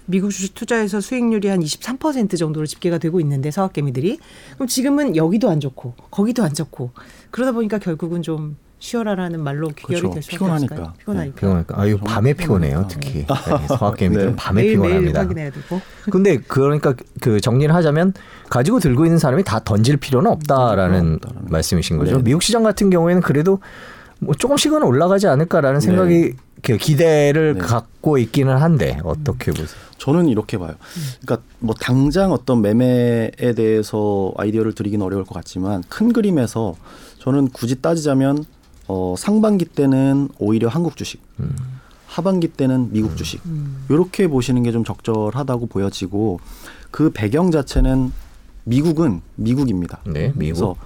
미국 주식 투자에서 수익률이 한 23% 정도로 집계가 되고 있는데 서학개미들이 그럼 지금은 여기도 안 좋고 거기도 안 좋고 그러다 보니까 결국은 좀 쉬어라라는 말로 귀결이 그렇죠. 될 수밖에 피곤하니까. 없을까요? 피곤하니까. 네. 피곤하니까. 아유 밤에 피곤해요. 특히 네. 서학개미들은 네. [LAUGHS] 밤에 매일, 피곤합니다. 매일 확인해야 되고. [LAUGHS] 근데 그러니까 그 정리를 하자면 가지고 들고 있는 사람이 다 던질 필요는 없다라는 음, 말씀이신 거죠. 네. 미국 시장 같은 경우에는 그래도 뭐 조금씩은 올라가지 않을까라는 네. 생각이 그 기대를 네. 갖고 있기는 한데 어떻게 보세요? 저는 이렇게 봐요. 그러니까 뭐 당장 어떤 매매에 대해서 아이디어를 드리기는 어려울 것 같지만 큰 그림에서 저는 굳이 따지자면 어, 상반기 때는 오히려 한국 주식, 음. 하반기 때는 미국 음. 주식 이렇게 보시는 게 좀 적절하다고 보여지고 그 배경 자체는 미국은 미국입니다. 네, 미국. 그래서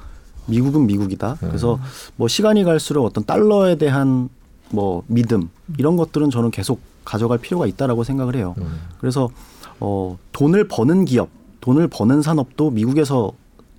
미국은 미국이다. 음. 그래서 뭐 시간이 갈수록 어떤 달러에 대한 뭐 믿음 이런 것들은 저는 계속 가져갈 필요가 있다라고 생각을 해요. 음. 그래서 어 돈을 버는 기업, 돈을 버는 산업도 미국에서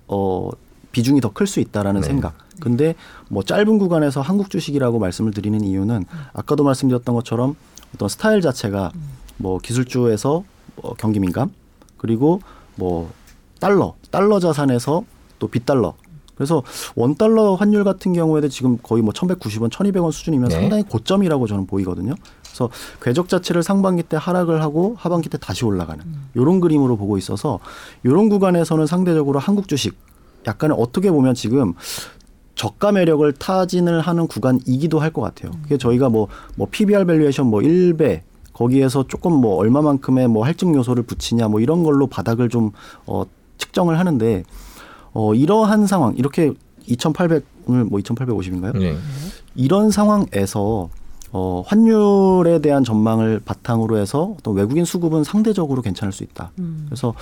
어 비중이 더 클 수 있다라는 네. 생각. 근데 뭐 짧은 구간에서 한국 주식이라고 말씀을 드리는 이유는 아까도 말씀드렸던 것처럼 어떤 스타일 자체가 뭐 기술주에서 뭐 경기 민감 그리고 뭐 달러 달러 자산에서 또 빗달러 그래서 원 달러 환율 같은 경우에도 지금 거의 뭐 1,190원, 1,200원 수준이면 네. 상당히 고점이라고 저는 보이거든요. 그래서 궤적 자체를 상반기 때 하락을 하고 하반기 때 다시 올라가는 이런 그림으로 보고 있어서 이런 구간에서는 상대적으로 한국 주식 약간은 어떻게 보면 지금 저가 매력을 타진을 하는 구간이기도 할 것 같아요. 그게 저희가 뭐, 뭐 PBR valuation 뭐 1배 거기에서 조금 뭐 얼마만큼의 뭐 할증 요소를 붙이냐 뭐 이런 걸로 바닥을 좀 어, 측정을 하는데 어, 이러한 상황 이렇게 2,800 오늘 뭐 2,850인가요? 네. 이런 상황에서 어, 환율에 대한 전망을 바탕으로 해서 어떤 외국인 수급은 상대적으로 괜찮을 수 있다. 음. 그래서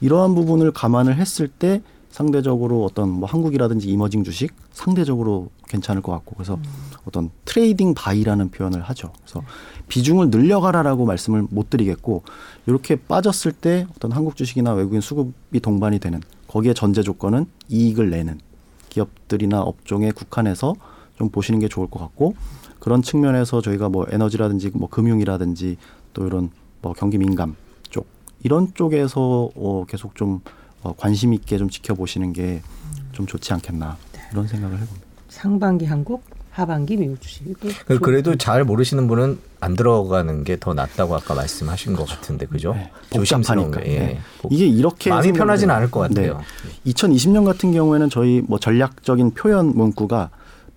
이러한 부분을 감안을 했을 때 상대적으로 어떤 뭐 한국이라든지 emerging 주식 상대적으로 괜찮을 것 같고 그래서 음. 어떤 trading buy라는 표현을 하죠. 그래서 비중을 늘려가라라고 말씀을 못 드리겠고 이렇게 빠졌을 때 어떤 한국 주식이나 외국인 수급이 동반이 되는 거기에 전제 조건은 이익을 내는 기업들이나 업종에 국한해서 좀 보시는 게 좋을 것 같고 그런 측면에서 저희가 뭐 에너지라든지 뭐 금융이라든지 또 이런 뭐 경기 민감 쪽 이런 쪽에서 어 계속 좀 어, 관심 있게 좀 지켜보시는 게 좀 좋지 않겠나 이런 생각을 해봅니다. 상반기 한국, 하반기 미국 주식. 그, 그래도 잘 모르시는 분은 안 들어가는 게 더 낫다고 아까 말씀하신 그렇죠. 것 같은데 그죠? 네. 복잡하니까. 예. 네. 이게 이렇게 마음이 편하진 않을 것 같아요. 네. 2020년 같은 경우에는 저희 뭐 전략적인 표현 문구가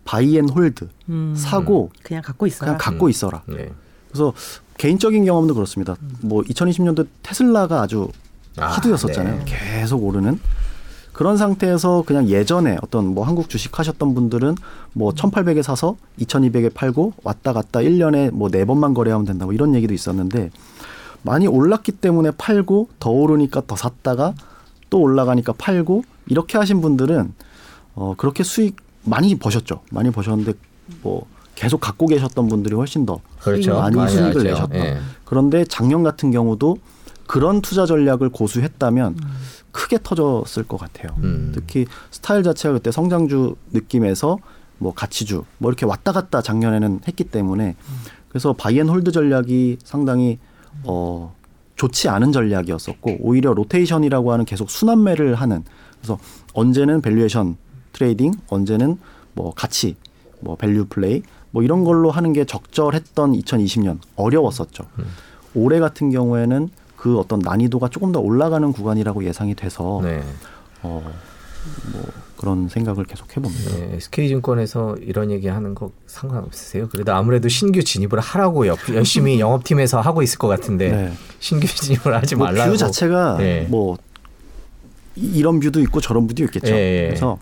buy and hold 음. 사고 그냥 갖고 있어라. 그냥 갖고 음. 있어라. 네. 그래서 개인적인 경험도 그렇습니다. 뭐 2020년도 테슬라가 아주 아, 하드였었잖아요. 네. 계속 오르는 그런 상태에서 그냥 예전에 어떤 뭐 한국 주식 하셨던 분들은 뭐 1800에 사서 2200에 팔고 왔다 갔다 1년에 뭐 네 번만 거래하면 된다 뭐 이런 얘기도 있었는데 많이 올랐기 때문에 팔고 더 오르니까 더 샀다가 또 올라가니까 팔고 이렇게 하신 분들은 어 그렇게 수익 많이 버셨죠. 많이 버셨는데 뭐 계속 갖고 계셨던 분들이 훨씬 더 그렇죠. 많이, 많이 수익을 하죠. 내셨다. 예. 그런데 작년 같은 경우도 그런 투자 전략을 고수했다면 음. 크게 터졌을 것 같아요. 음. 특히 스타일 자체가 그때 성장주 느낌에서 뭐 가치주 뭐 이렇게 왔다 갔다 작년에는 했기 때문에 그래서 buy and hold 전략이 상당히 어 좋지 않은 전략이었었고 오히려 로테이션이라고 하는 계속 순환매를 하는 그래서 언제는 valuation trading 언제는 뭐 가치 뭐 value play 뭐 이런 걸로 하는 게 적절했던 2020년 어려웠었죠. 음. 올해 같은 경우에는 그 어떤 난이도가 조금 더 올라가는 구간이라고 예상이 돼서 네. 어, 뭐 그런 생각을 계속 해봅니다. 네, SK증권에서 이런 얘기하는 거 상관없으세요? 그래도 아무래도 신규 진입을 하라고 열심히 [LAUGHS] 영업팀에서 하고 있을 것 같은데 네. 신규 진입을 하지 뭐 말라고. view 자체가 네. 뭐 이런 view도 있고 저런 view도 있겠죠. 네. 그래서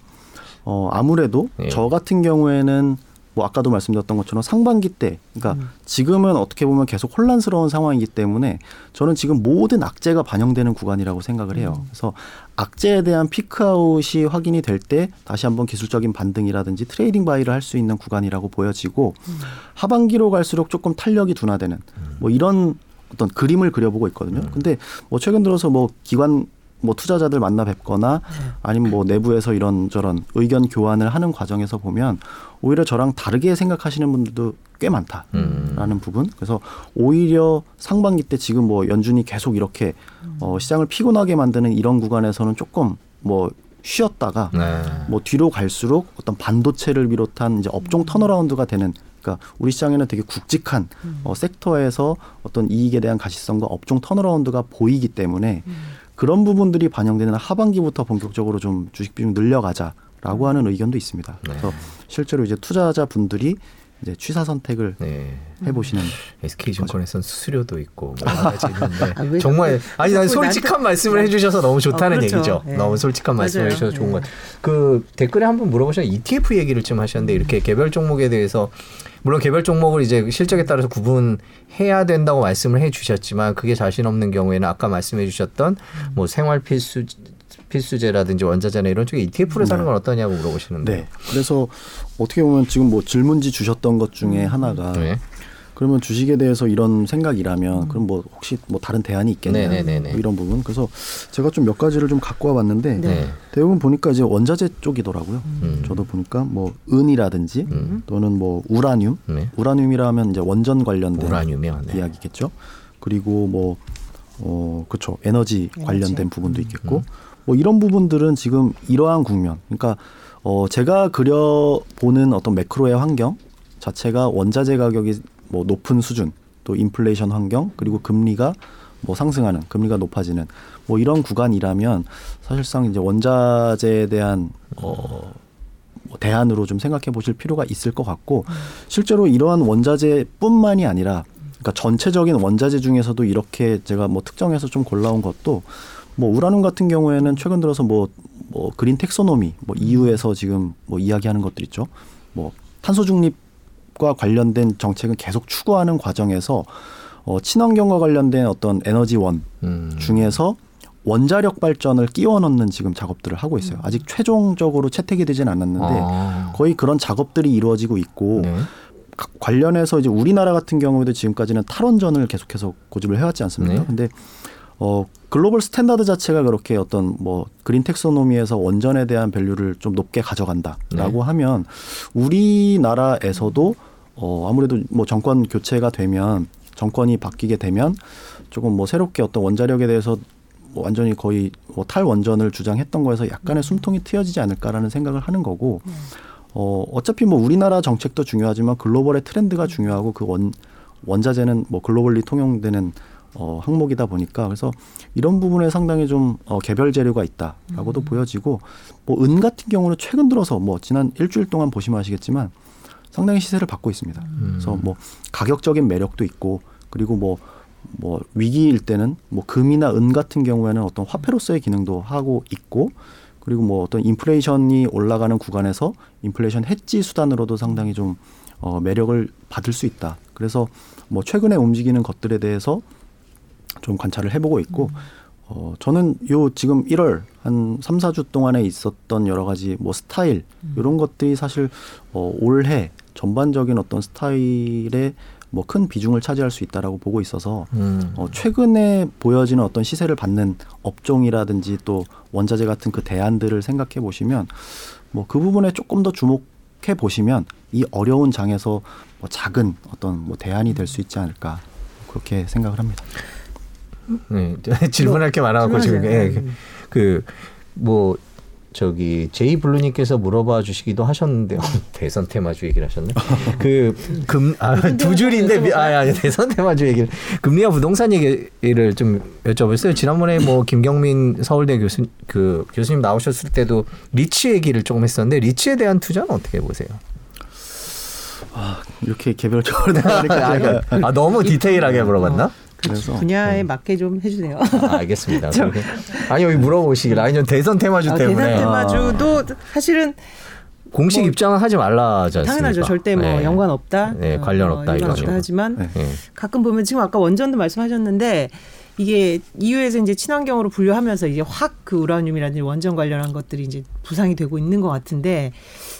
어 아무래도 네. 저 같은 경우에는 뭐 아까도 말씀드렸던 것처럼 상반기 때 그러니까 음. 지금은 어떻게 보면 계속 혼란스러운 상황이기 때문에 저는 지금 모든 악재가 반영되는 구간이라고 생각을 해요. 음. 그래서 악재에 대한 peak out이 확인이 될 때 다시 한번 기술적인 반등이라든지 trading buy를 할 수 있는 구간이라고 보여지고 음. 하반기로 갈수록 조금 탄력이 둔화되는 뭐 이런 어떤 그림을 그려보고 있거든요. 음. 근데 뭐 최근 들어서 뭐 기관 뭐 투자자들 만나 뵙거나 네. 아니면 뭐 내부에서 이런저런 의견 교환을 하는 과정에서 보면 오히려 저랑 다르게 생각하시는 분들도 꽤 많다라는 음. 부분. 그래서 오히려 상반기 때 지금 뭐 연준이 계속 이렇게 어 시장을 피곤하게 만드는 이런 구간에서는 조금 뭐 쉬었다가 네. 뭐 뒤로 갈수록 어떤 반도체를 비롯한 이제 업종 턴어라운드가 되는 그러니까 우리 시장에는 되게 굵직한 음. 어, 섹터에서 어떤 이익에 대한 가시성과 업종 턴어라운드가 보이기 때문에 음. 그런 부분들이 반영되는 하반기부터 본격적으로 좀 주식 비중 늘려가자라고 하는 의견도 있습니다. 네. 그래서 실제로 이제 투자자 분들이 이제 취사 선택을 네. 해보시는 SK증권에선 수수료도 있고 뭐 [LAUGHS] 여러 가지 있는데 아, 정말 아니 난 솔직한 말씀을 해주셔서 너무 좋다는 어, 그렇죠. 얘기죠. 네. 너무 솔직한 말씀을 해주셔서 좋은 것. 그 댓글에 한번 물어보셨는데 ETF 얘기를 좀 하셨는데 이렇게 개별 종목에 대해서 물론 개별 종목을 이제 실적에 따라서 구분해야 된다고 말씀을 해주셨지만 그게 자신 없는 경우에는 아까 말씀해주셨던 뭐 생활 필수 필수제라든지 원자재나 이런 쪽에 ETF를 사는 건 네. 어떠냐고 물어보시는데. 네. 그래서 어떻게 보면 지금 뭐 질문지 주셨던 것 중에 음. 하나가 네. 그러면 주식에 대해서 이런 생각이라면 음. 그럼 뭐 혹시 뭐 다른 대안이 있겠냐 네, 네, 네, 뭐 이런 부분 그래서 제가 좀 몇 가지를 좀 갖고 와봤는데 네. 대부분 보니까 이제 원자재 쪽이더라고요. 음. 저도 보니까 뭐 은이라든지 음. 또는 뭐 우라늄, 네. 우라늄이라면 이제 원전 관련된 우라늄이요? 네. 이야기겠죠. 그리고 뭐 어, 그렇죠. 에너지, 에너지. 관련된 부분도 있겠고 음. 뭐 이런 부분들은 지금 이러한 국면, 그러니까 어 제가 그려 보는 어떤 매크로의 환경 자체가 원자재 가격이 뭐 높은 수준, 또 인플레이션 환경, 그리고 금리가 뭐 상승하는, 금리가 높아지는 뭐 이런 구간이라면 사실상 이제 원자재에 대한 어뭐 대안으로 좀 생각해 보실 필요가 있을 것 같고 실제로 이러한 원자재뿐만이 아니라 그러니까 전체적인 원자재 중에서도 이렇게 제가 뭐 특정해서 좀 골라온 것도 뭐 우라늄 같은 경우에는 최근 들어서 뭐, 뭐 그린 텍소노미 뭐 EU에서 지금 뭐 이야기하는 것들 있죠. 뭐 탄소 중립과 관련된 정책은 계속 추구하는 과정에서 어, 친환경과 관련된 어떤 에너지원 음. 중에서 원자력 발전을 끼워 넣는 지금 작업들을 하고 있어요. 아직 최종적으로 채택이 되진 않았는데 아. 거의 그런 작업들이 이루어지고 있고 네. 관련해서 이제 우리나라 같은 경우에도 지금까지는 탈원전을 계속해서 고집을 해왔지 않습니까? 네. 근데 어 global standard 자체가 그렇게 어떤 뭐 green taxonomy에서 원전에 대한 value를 좀 높게 가져간다라고 네. 하면 우리나라에서도 어 아무래도 뭐 정권 교체가 되면 정권이 바뀌게 되면 조금 뭐 새롭게 어떤 원자력에 대해서 뭐 완전히 거의 뭐 탈원전을 주장했던 거에서 약간의 음. 숨통이 트여지지 않을까라는 생각을 하는 거고 네. 어 어차피 뭐 우리나라 정책도 중요하지만 글로벌의 트렌드가 중요하고 그 원 원자재는 뭐 글로벌리 통용되는 어, 항목이다 보니까 그래서 이런 부분에 상당히 좀 어, 개별 재료가 있다라고도 음. 보여지고 뭐 은 같은 경우는 최근 들어서 뭐 지난 일주일 동안 보시면 아시겠지만 상당히 시세를 받고 있습니다. 음. 그래서 뭐 가격적인 매력도 있고 그리고 뭐뭐 뭐 위기일 때는 뭐 금이나 은 같은 경우에는 어떤 화폐로서의 기능도 하고 있고 그리고 뭐 어떤 인플레이션이 올라가는 구간에서 인플레이션 해지 수단으로도 상당히 좀 어, 매력을 받을 수 있다. 그래서 뭐 최근에 움직이는 것들에 대해서 좀 관찰을 해보고 있고 어 저는 요 지금 1월 한 3, 4주 동안에 있었던 여러 가지 뭐 스타일 음. 이런 것들이 사실 어 올해 전반적인 어떤 스타일에 뭐 큰 비중을 차지할 수 있다라고 보고 있어서 음. 어 최근에 보여지는 어떤 시세를 받는 업종이라든지 또 원자재 같은 그 대안들을 생각해 보시면 뭐 그 부분에 조금 더 주목해 보시면 이 어려운 장에서 뭐 작은 어떤 뭐 대안이 될 수 있지 않을까 그렇게 생각을 합니다. 네, [LAUGHS] 질문할 게 많아갖고 지금 예, 그뭐 저기 제이 블루님께서 물어봐 주시기도 하셨는데 [LAUGHS] 대선 테마주 얘기를 하셨네. [LAUGHS] 그금두 아, 줄인데 아 아니 대선 테마주 얘기를 금리와 부동산 얘기를 좀 여쭤봤어요. 지난번에 뭐 김경민 서울대 교수 그 교수님 나오셨을 때도 리치 얘기를 조금 했었는데 리치에 대한 투자는 어떻게 보세요? 아, 이렇게 개별적으로 나가니까 아, 너무 디테일하게 물어봤나? 그래서 분야에 음. 맞게 좀 해주세요. 아, 알겠습니다. [LAUGHS] 아니 여기 물어보시길 아니면 대선 테마주 아, 때문에 대선 테마주도 사실은 공식 뭐, 입장은 하지 말라지 않습니까? 당연하죠. 절대 뭐 네. 연관 없다. 네, 관련 없다. 어, 이런 없다 하지만 네. 가끔 보면 지금 아까 원전도 말씀하셨는데 이게 이유에서 이제 친환경으로 분류하면서 이제 확 그 우라늄이라든지 원전 관련한 것들이 이제 부상이 되고 있는 것 같은데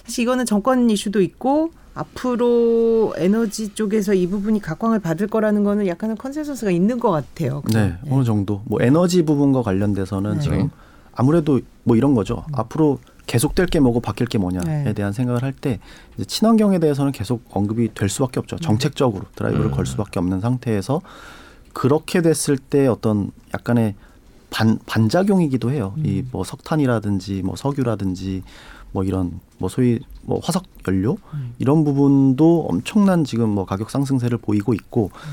사실 이거는 정권 이슈도 있고 앞으로 에너지 쪽에서 이 부분이 각광을 받을 거라는 거는 약간은 consensus가 있는 것 같아요. 네, 네, 어느 정도. 뭐 에너지 부분과 관련돼서는 네. 지금 아무래도 뭐 이런 거죠. 음. 앞으로 계속될 게 뭐고 바뀔 게 뭐냐에 네. 대한 생각을 할 때 친환경에 대해서는 계속 언급이 될 수밖에 없죠. 음. 정책적으로 드라이브를 음. 걸 수밖에 없는 상태에서 그렇게 됐을 때 어떤 약간의 반 반작용이기도 해요. 음. 이뭐 석탄이라든지 뭐 석유라든지 뭐 이런 뭐 소위 뭐 화석 연료 음. 이런 부분도 엄청난 지금 뭐 가격 상승세를 보이고 있고 음.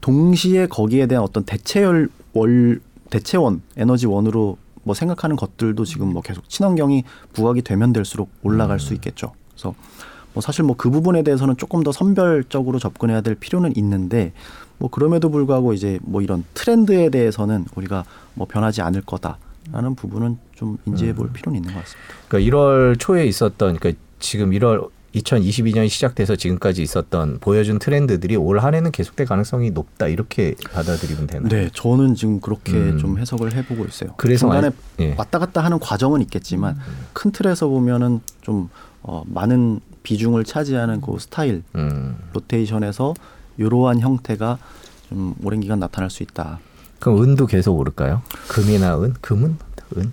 동시에 거기에 대한 어떤 대체열 월 대체원 에너지원으로 뭐 생각하는 것들도 지금 뭐 계속 친환경이 부각이 되면 될수록 올라갈 음. 수 있겠죠. 그래서 뭐 사실 뭐 그 부분에 대해서는 조금 더 선별적으로 접근해야 될 필요는 있는데 뭐 그럼에도 불구하고 이제 뭐 이런 트렌드에 대해서는 우리가 뭐 변하지 않을 거다. 라는 부분은 좀 인지해 볼 음. 필요는 있는 것 같습니다. 그러니까 1월 초에 있었던 그러니까 지금 1월 2022년이 시작돼서 지금까지 있었던 보여준 트렌드들이 올 한해는 계속될 가능성이 높다 이렇게 받아들이면 되나요? 네, 저는 지금 그렇게 음. 좀 해석을 해보고 있어요. 그래서 중간에 예. 왔다 갔다 하는 과정은 있겠지만 음. 큰 틀에서 보면은 좀 어, 많은 비중을 차지하는 그 스타일 음. 로테이션에서 이러한 형태가 좀 오랜 기간 나타날 수 있다. 그럼 은도 계속 오를까요? 금이나 은? 금은? 은?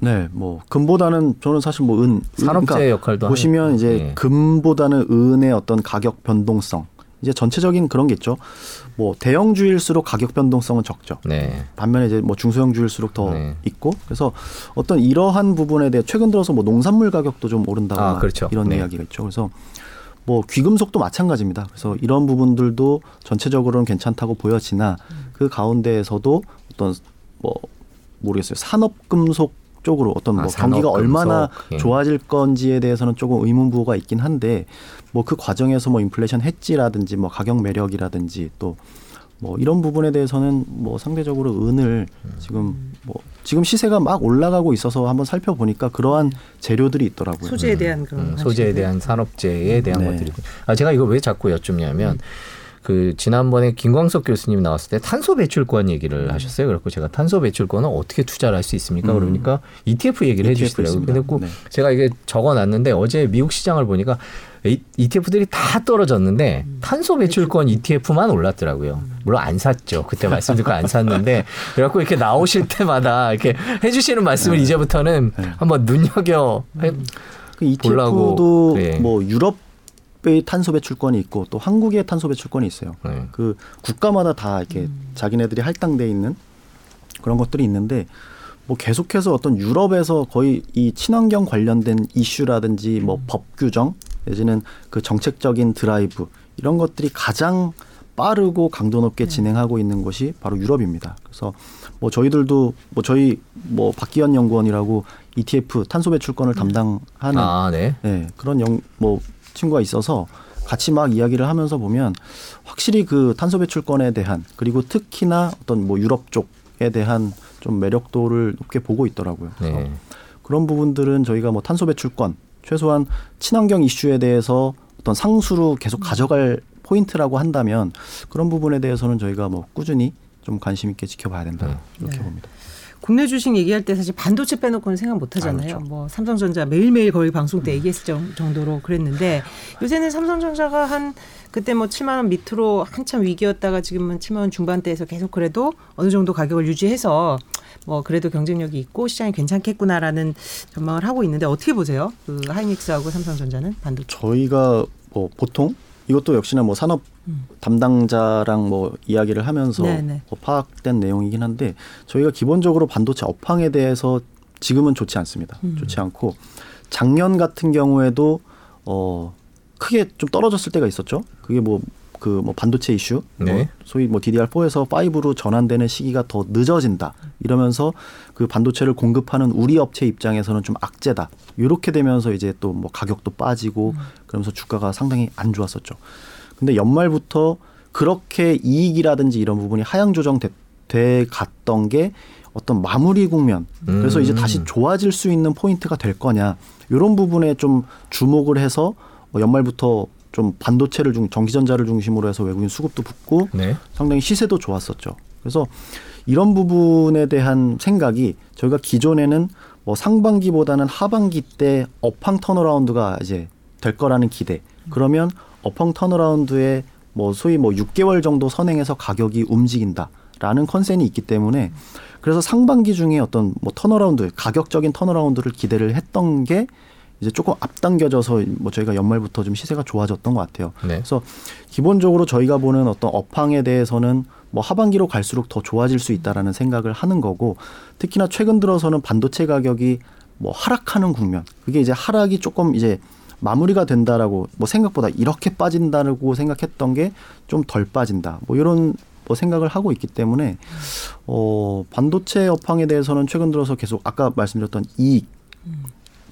네, 뭐 금보다는 저는 사실 뭐 은 산업재 그러니까 역할도 보시면 하는, 이제 예. 금보다는 은의 어떤 가격 변동성 이제 전체적인 그런 게 있죠. 뭐 대형주일수록 가격 변동성은 적죠. 네. 반면에 이제 뭐 중소형주일수록 더 네. 있고 그래서 어떤 이러한 부분에 대해 최근 들어서 뭐 농산물 가격도 좀 오른다고 아, 그렇죠. 이런 네. 이야기가 있죠. 그래서 뭐 귀금속도 마찬가지입니다. 그래서 이런 부분들도 전체적으로는 괜찮다고 보여지나 그 가운데에서도 어떤 뭐 모르겠어요. 산업 금속 쪽으로 어떤 뭐 아, 경기가 얼마나 예. 좋아질 건지에 대해서는 조금 의문부호가 있긴 한데 뭐 그 과정에서 뭐 인플레이션 해지라든지 뭐 가격 매력이라든지 또 뭐 이런 부분에 대해서는 뭐 상대적으로 은을 지금 뭐 지금 시세가 막 올라가고 있어서 한번 살펴보니까 그러한 재료들이 있더라고요. 소재에 대한 그런 음, 소재에 대한 산업재에 대한 네. 것들이. 아 제가 이거 왜 자꾸 여쭙냐면 음. 그 지난번에 김광석 교수님 나왔을 때 탄소 배출권 얘기를 음. 하셨어요. 그래서 제가 탄소 배출권은 어떻게 투자를 할 수 있습니까? 음. 그러니까 ETF 얘기를 ETF 해주시더라고요. 근데 꼭 네. 제가 이게 적어놨는데 어제 미국 시장을 보니까 ETF들이 다 떨어졌는데 음. 탄소 배출권 ETF만 올랐더라고요. 물론 안 샀죠. 그때 말씀 듣고 안 샀는데 [LAUGHS] 그래갖고 이렇게 나오실 때마다 이렇게 해주시는 말씀을 네. 이제부터는 네. 한번 눈여겨 음. 그 ETF도 네. 뭐 유럽 의 탄소 배출권이 있고 또 한국의 탄소 배출권이 있어요. 네. 그 국가마다 다 이렇게 음. 자기네들이 할당돼 있는 그런 것들이 있는데 뭐 계속해서 어떤 유럽에서 거의 이 친환경 관련된 이슈라든지 뭐법 음. 규정 내지는 그 정책적인 드라이브 이런 것들이 가장 빠르고 강도 높게 네. 진행하고 있는 곳이 바로 유럽입니다. 그래서 뭐 저희들도 뭐 저희 뭐 박기현 연구원이라고 ETF 탄소 배출권을 음. 담당하는 아, 네. 네. 그런 영 뭐 친구가 있어서 같이 막 이야기를 하면서 보면 확실히 그 탄소 배출권에 대한 그리고 특히나 어떤 뭐 유럽 쪽에 대한 좀 매력도를 높게 보고 있더라고요. 그래서 네. 그런 부분들은 저희가 뭐 탄소 배출권 최소한 친환경 이슈에 대해서 어떤 상수로 계속 가져갈 포인트라고 한다면 그런 부분에 대해서는 저희가 뭐 꾸준히 좀 관심 있게 지켜봐야 된다 네. 이렇게 네. 봅니다. 국내 주식 얘기할 때 사실 반도체 빼놓고는 생각 못 하잖아요. 아, 그렇죠. 뭐 삼성전자 매일매일 거의 방송 때 얘기했을 정도로 그랬는데 요새는 삼성전자가 한 그때 뭐 7만 원 밑으로 한참 위기였다가 지금은 7만 원 중반대에서 계속 그래도 어느 정도 가격을 유지해서 뭐 그래도 경쟁력이 있고 시장이 괜찮겠구나라는 전망을 하고 있는데 어떻게 보세요? 그 하이닉스하고 삼성전자는 반도체. 저희가 뭐 보통 이것도 역시나 뭐 산업 담당자랑 뭐 이야기를 하면서 뭐 파악된 내용이긴 한데 저희가 기본적으로 반도체 업황에 대해서 지금은 좋지 않습니다. 음. 좋지 않고 작년 같은 경우에도 어 크게 좀 떨어졌을 때가 있었죠. 그게 뭐 그 뭐 반도체 이슈, 뭐 네. 뭐 소위 뭐 DDR4에서 5로 전환되는 시기가 더 늦어진다. 이러면서 그 반도체를 공급하는 우리 업체 입장에서는 좀 악재다. 이렇게 되면서 이제 또 뭐 가격도 빠지고 음. 그러면서 주가가 상당히 안 좋았었죠. 근데 연말부터 그렇게 이익이라든지 이런 부분이 하향 조정돼 갔던 게 어떤 마무리 국면 그래서 음. 이제 다시 좋아질 수 있는 포인트가 될 거냐 이런 부분에 좀 주목을 해서 뭐 연말부터 좀 반도체를 중 전기전자를 중심으로 해서 외국인 수급도 붙고 네. 상당히 시세도 좋았었죠. 그래서 이런 부분에 대한 생각이 저희가 기존에는 뭐 상반기보다는 하반기 때 업황 turnaround가 이제 될 거라는 기대. 그러면 업황 turnaround에 뭐 소위 뭐 6개월 정도 선행해서 가격이 움직인다라는 컨센이 있기 때문에 그래서 상반기 중에 어떤 뭐 turnaround 가격적인 turnaround를 기대를 했던 게 이제 조금 앞당겨져서 뭐 저희가 연말부터 좀 시세가 좋아졌던 것 같아요. 네. 그래서 기본적으로 저희가 보는 어떤 업황에 대해서는 뭐 하반기로 갈수록 더 좋아질 수 있다라는 생각을 하는 거고 특히나 최근 들어서는 반도체 가격이 뭐 하락하는 국면 그게 이제 하락이 조금 이제 마무리가 된다라고 뭐 생각보다 이렇게 빠진다고 생각했던 게 좀 덜 빠진다 뭐 이런 뭐 생각을 하고 있기 때문에 어 반도체 업황에 대해서는 최근 들어서 계속 아까 말씀드렸던 이익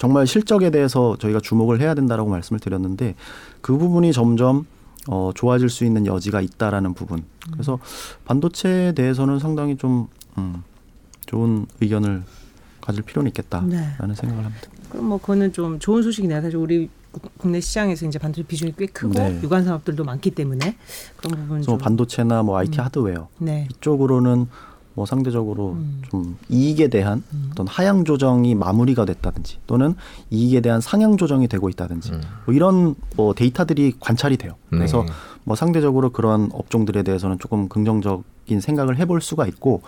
정말 실적에 대해서 저희가 주목을 해야 된다라고 말씀을 드렸는데 그 부분이 점점 어 좋아질 수 있는 여지가 있다라는 부분. 그래서 반도체에 대해서는 상당히 좀 음, 좋은 의견을 가질 필요는 있겠다라는 네. 생각을 합니다. 그럼 뭐 그거는 좀 좋은 소식이네요. 사실 우리 국내 시장에서 이제 반도체 비중이 꽤 크고 네. 유관 산업들도 많기 때문에 그런 부분 좀 반도체나 뭐 IT 음. 하드웨어 네. 이쪽으로는 뭐 상대적으로 음. 좀 이익에 대한 음. 어떤 하향 조정이 마무리가 됐다든지 또는 이익에 대한 상향 조정이 되고 있다든지 음. 뭐 이런 뭐 데이터들이 관찰이 돼요. 네. 그래서 뭐 상대적으로 그러한 업종들에 대해서는 조금 긍정적인 생각을 해볼 수가 있고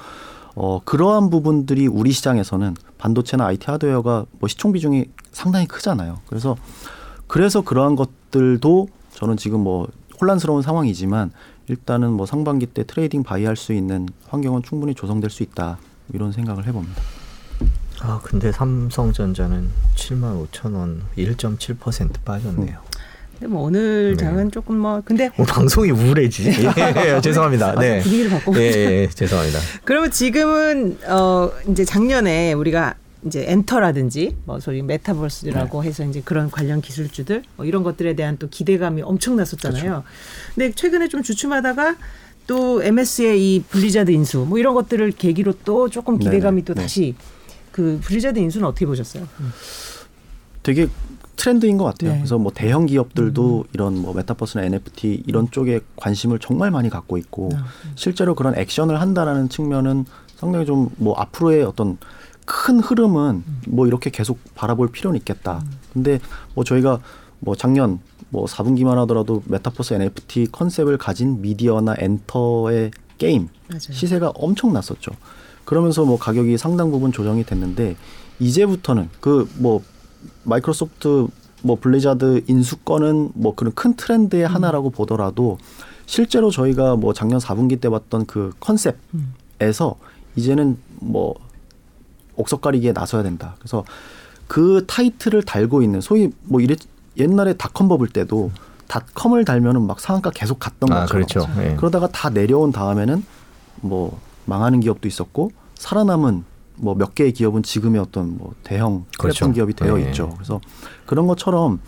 어 그러한 부분들이 우리 시장에서는 반도체나 IT 하드웨어가 뭐 시총 비중이 상당히 크잖아요. 그래서 그래서 그러한 것들도 저는 지금 뭐 혼란스러운 상황이지만 일단은 뭐 상반기 때 trading buy 할 수 있는 환경은 충분히 조성될 수 있다 이런 생각을 해봅니다. 아 근데 삼성전자는 7만 5천 원 1.7% 빠졌네요. 근데 뭐 오늘 네. 장은 네. 조금 뭐 근데 오, 방송이 우울해지. [LAUGHS] 예, 예, 죄송합니다. 네. 분위기를 바꿔. 예, 예, 죄송합니다. 그러면 지금은 어 이제 작년에 우리가 이제 엔터라든지 뭐 소위 메타버스라고 네. 해서 이제 그런 관련 기술주들 뭐 이런 것들에 대한 또 기대감이 엄청 났었잖아요. 그렇죠. 근데 최근에 좀 주춤하다가 또 MS의 이 블리자드 인수 뭐 이런 것들을 계기로 또 조금 기대감이 네네. 또 네. 다시 그 블리자드 인수는 어떻게 보셨어요? 음. 되게 트렌드인 것 같아요. 네. 그래서 뭐 대형 기업들도 음. 이런 뭐 메타버스나 NFT 이런 쪽에 관심을 정말 많이 갖고 있고 아, 음. 실제로 그런 액션을 한다라는 측면은 상당히 좀 뭐 앞으로의 어떤 큰 흐름은 뭐 이렇게 계속 바라볼 필요는 있겠다. 근데 뭐 저희가 뭐 작년 뭐 4분기만 하더라도 메타버스 NFT concept을 가진 미디어나 엔터의 게임 맞아요. 시세가 엄청 났었죠. 그러면서 뭐 가격이 상당 부분 조정이 됐는데 이제부터는 그 뭐 마이크로소프트 뭐 블리자드 인수 건은 뭐 그런 큰 트렌드의 음. 하나라고 보더라도 실제로 저희가 뭐 작년 4분기 때 봤던 그 concept에서 이제는 뭐 옥석 가리기에 나서야 된다. 그래서 그 타이틀을 달고 있는 소위 뭐 이래 옛날에 dot-com bubble 때도 dot-com을 달면은 막 상한가 계속 갔던 아, 것처럼 그렇죠. 네. 그러다가 다 내려온 다음에는 뭐 망하는 기업도 있었고 살아남은 뭐 몇 개의 기업은 지금의 어떤 뭐 대형 그렇죠. 플랫폼 기업이 되어 네. 있죠. 그래서 그런 것처럼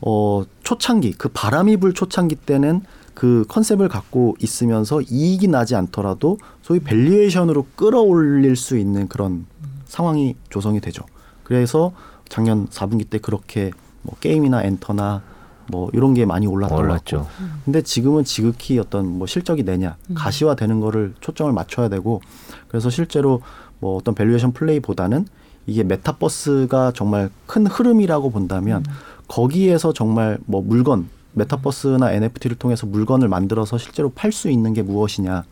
어 초창기 그 바람이 불 초창기 때는 그 concept을 갖고 있으면서 이익이 나지 않더라도 소위 valuation으로 끌어올릴 수 있는 그런 상황이 조성이 되죠. 그래서 작년 4분기 때 그렇게 뭐 게임이나 엔터나 뭐 이런 게 많이 올랐던 올랐죠. 것 같고. 근데 지금은 지극히 어떤 뭐 실적이 내냐 음. 가시화 되는 거를 초점을 맞춰야 되고 그래서 실제로 뭐 어떤 valuation play보다는 이게 메타버스가 정말 큰 흐름이라고 본다면 음. 거기에서 정말 뭐 물건 메타버스나 NFT를 통해서 물건을 만들어서 실제로 팔 수 있는 게 무엇이냐